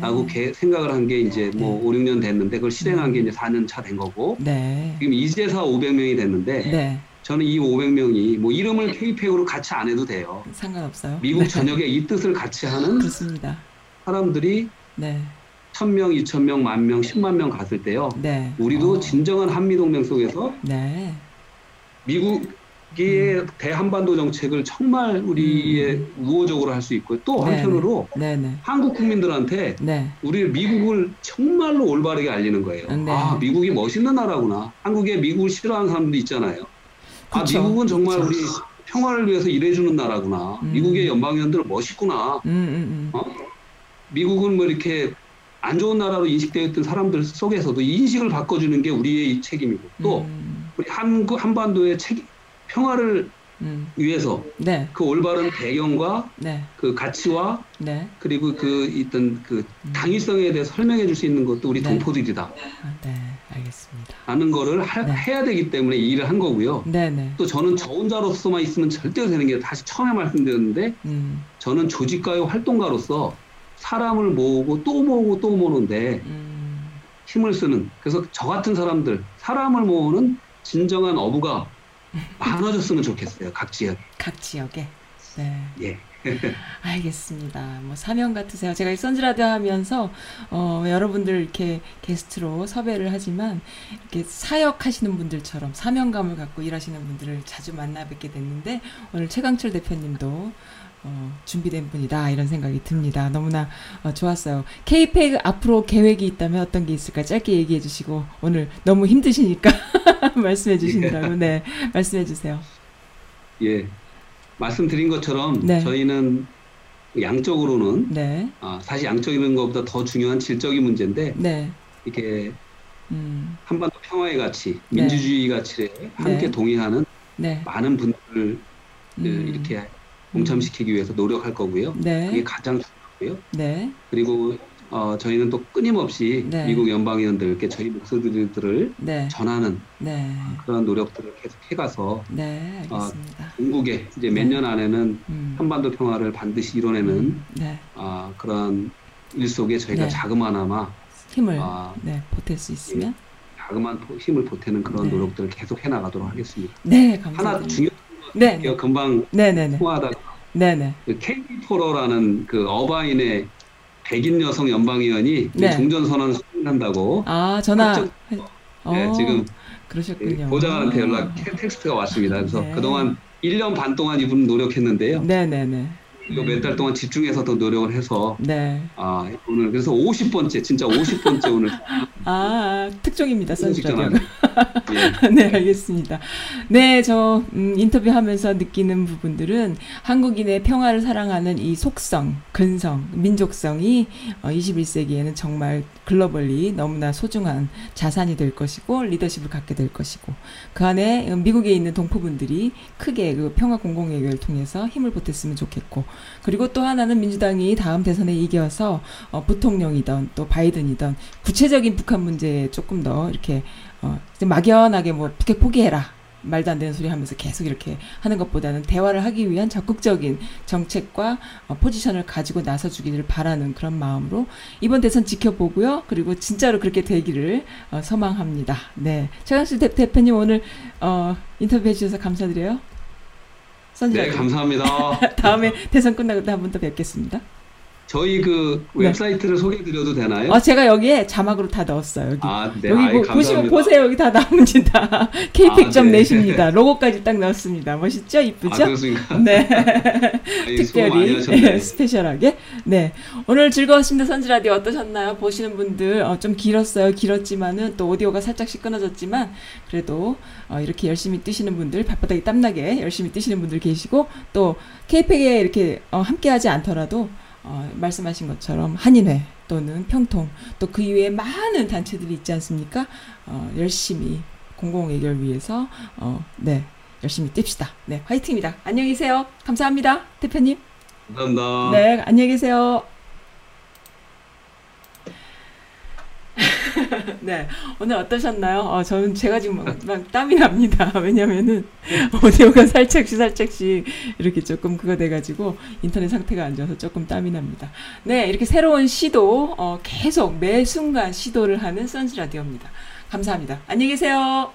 라고 네. 개- 생각을 한 게 이제 뭐 5, 6년 됐는데 그걸 실행한 게 이제 4년 차 된 거고 네. 지금 이제서 500명이 됐는데 네. 저는 이 500명이 뭐 이름을 K팩으로 같이 안 해도 돼요. 상관없어요. 미국 네. 전역에 이 뜻을 같이 하는 그렇습니다. 사람들이 네. 1000명, 2000명, 만 명, 10만 명 갔을 때요. 네. 우리도 어. 진정한 한미 동맹 속에서 네. 미국 의 대한반도 정책을 정말 우리의 우호적으로 할 수 있고 또 네, 한편으로 네, 네. 한국 국민들한테 네. 우리 미국을 정말로 올바르게 알리는 거예요. 네. 아, 미국이 멋있는 나라구나. 한국에 미국을 싫어하는 사람도 있잖아요. 아, 그쵸. 미국은 정말 그쵸. 우리 평화를 위해서 일해주는 나라구나. 음. 미국의 연방위원들 멋있구나. 음, 음, 음. 어? 미국은 뭐 이렇게 안 좋은 나라로 인식되어 있던 사람들 속에서도 이 인식을 바꿔주는 게 우리의 책임이고 또 음, 우리 한국 한반도의 책 평화를 음. 위해서 네. 그 올바른 배경과 네. 그 가치와 네. 그리고 그 있던 그 음. 당위성에 대해서 설명해 줄 수 있는 것도 우리 네. 동포들이다. 아, 네. 알겠습니다. 하는 거를 하- 네. 해야 되기 때문에 이 일을 한 거고요. 네네. 또 저는 저 혼자로서만 있으면 절대로 되는 게 다시 처음에 말씀드렸는데 음, 저는 조직가요 활동가로서 사람을 모으고 또 모으고 또 모으는데 음, 힘을 쓰는 그래서 저 같은 사람들 사람을 모으는 진정한 어부가 많아졌으면 좋겠어요 각 지역에 각 지역에. 네. 예 알겠습니다. 뭐 사명 같으세요. 제가 이 선즈라디오 하면서 어, 여러분들 이렇게 게스트로 섭외를 하지만 이렇게 사역하시는 분들처럼 사명감을 갖고 일하시는 분들을 자주 만나 뵙게 됐는데 오늘 최강철 대표님도 어, 준비된 분이다 이런 생각이 듭니다. 너무나 어, 좋았어요. K-팩 앞으로 계획이 있다면 어떤 게 있을까 짧게 얘기해 주시고 오늘 너무 힘드시니까 말씀해 주신다고 네 말씀해 주세요. 예. 말씀드린 것처럼 네. 저희는 양적으로는 네, 아, 사실 양적인 것보다 더 중요한 질적인 문제인데 네, 이렇게 음, 한반도 평화의 가치, 네. 민주주의 가치에 함께 네. 동의하는 네, 많은 분들을 그 음, 이렇게 동참시키기 위해서 노력할 거고요. 그게 네, 가장 중요하고요. 네, 그리고 어, 저희는 또 끊임없이 네. 미국 연방의원들께 저희 목소리들을 네, 전하는 네, 그런 노력들을 계속 해가서 네, 알겠습니다. 중국에 이제 몇 네. 년 안에는 음, 한반도 평화를 반드시 이뤄내는 음, 네, 아, 그런 일 속에 저희가 네. 자그마나마 힘을 아, 네 보탤 수 있으면 자그만 포- 힘을 보태는 그런 네. 노력들을 계속 해나가도록 하겠습니다. 네, 하나 감사드립니다. 중요한 네, 게 금방 네, 네, 네, 통화하다가 네, 네, 그 케이티 포러라는 그 어바인의 백인 여성 연방의원이 네. 종전 선언 수행한다고 아 전화, 합정- 어, 네, 지금 그러셨군요. 보좌관한테 연락 테- 텍스트가 왔습니다. 그래서 네. 그동안 1년 반 동안 이분 노력했는데요. 네, 네, 네, 이거 몇 달 동안 집중해서 더 노력을 해서 네. 아 오늘 그래서 50번째 진짜 50번째 오늘 아, 특종입니다, 예. 네, 알겠습니다. 네, 저 음, 인터뷰하면서 느끼는 부분들은 한국인의 평화를 사랑하는 이 속성, 근성, 민족성이 어, 21세기에는 정말 글로벌리 너무나 소중한 자산이 될 것이고 리더십을 갖게 될 것이고 그 안에 음, 미국에 있는 동포분들이 크게 그 평화 공공외교를 통해서 힘을 보탰으면 좋겠고 그리고 또 하나는 민주당이 다음 대선에 이겨서 어, 부통령이던 또 바이든이던 구체적인 북한 문제에 조금 더 이렇게 어, 막연하게 뭐 북핵 포기해라. 말도 안 되는 소리 하면서 계속 이렇게 하는 것보다는 대화를 하기 위한 적극적인 정책과 어, 포지션을 가지고 나서 주기를 바라는 그런 마음으로 이번 대선 지켜보고요. 그리고 진짜로 그렇게 되기를 어, 서망합니다. 네. 최강수 대, 대표님 오늘 어, 인터뷰해 주셔서 감사드려요. 네 선지라 감사합니다. 다음에 대선 끝나고 또한번 더 뵙겠습니다. 저희 그 네. 웹사이트를 소개드려도 되나요? 어, 제가 여기에 자막으로 다 넣었어요. 여기. 아, 네. 여기 아이, 보, 보시면. 보세요. 여기 다 나옵니다. K100점 아, 네. 내십니다. 로고까지 딱 넣었습니다. 멋있죠? 아, 이쁘죠? 그렇습니까? 네. 아이, 특별히. 스페셜하게. 네. 오늘 즐거웠습니다. 선지 라디오 어떠셨나요? 보시는 분들 어, 좀 길었어요. 길었지만은 또 오디오가 살짝씩 끊어졌지만 그래도 어, 이렇게 열심히 뛰시는 분들 발바닥이 땀나게 열심히 뛰시는 분들 계시고 또 K100에 이렇게 어, 함께하지 않더라도 어, 말씀하신 것처럼 한인회 또는 평통 또 그 이외에 많은 단체들이 있지 않습니까? 어, 열심히 공공 해결 위해서 어, 네 열심히 뜁시다. 네 화이팅입니다. 안녕히 계세요. 감사합니다, 대표님. 감사합니다. 네 안녕히 계세요. 네 오늘 어떠셨나요? 어, 저는 제가 지금 막, 막 땀이 납니다. 왜냐면은 오디오가 살짝씩 살짝씩 이렇게 조금 그거 돼가지고 인터넷 상태가 안 좋아서 조금 땀이 납니다. 네 이렇게 새로운 시도 어, 계속 매 순간 시도를 하는 선즈 라디오입니다. 감사합니다. 안녕히 계세요.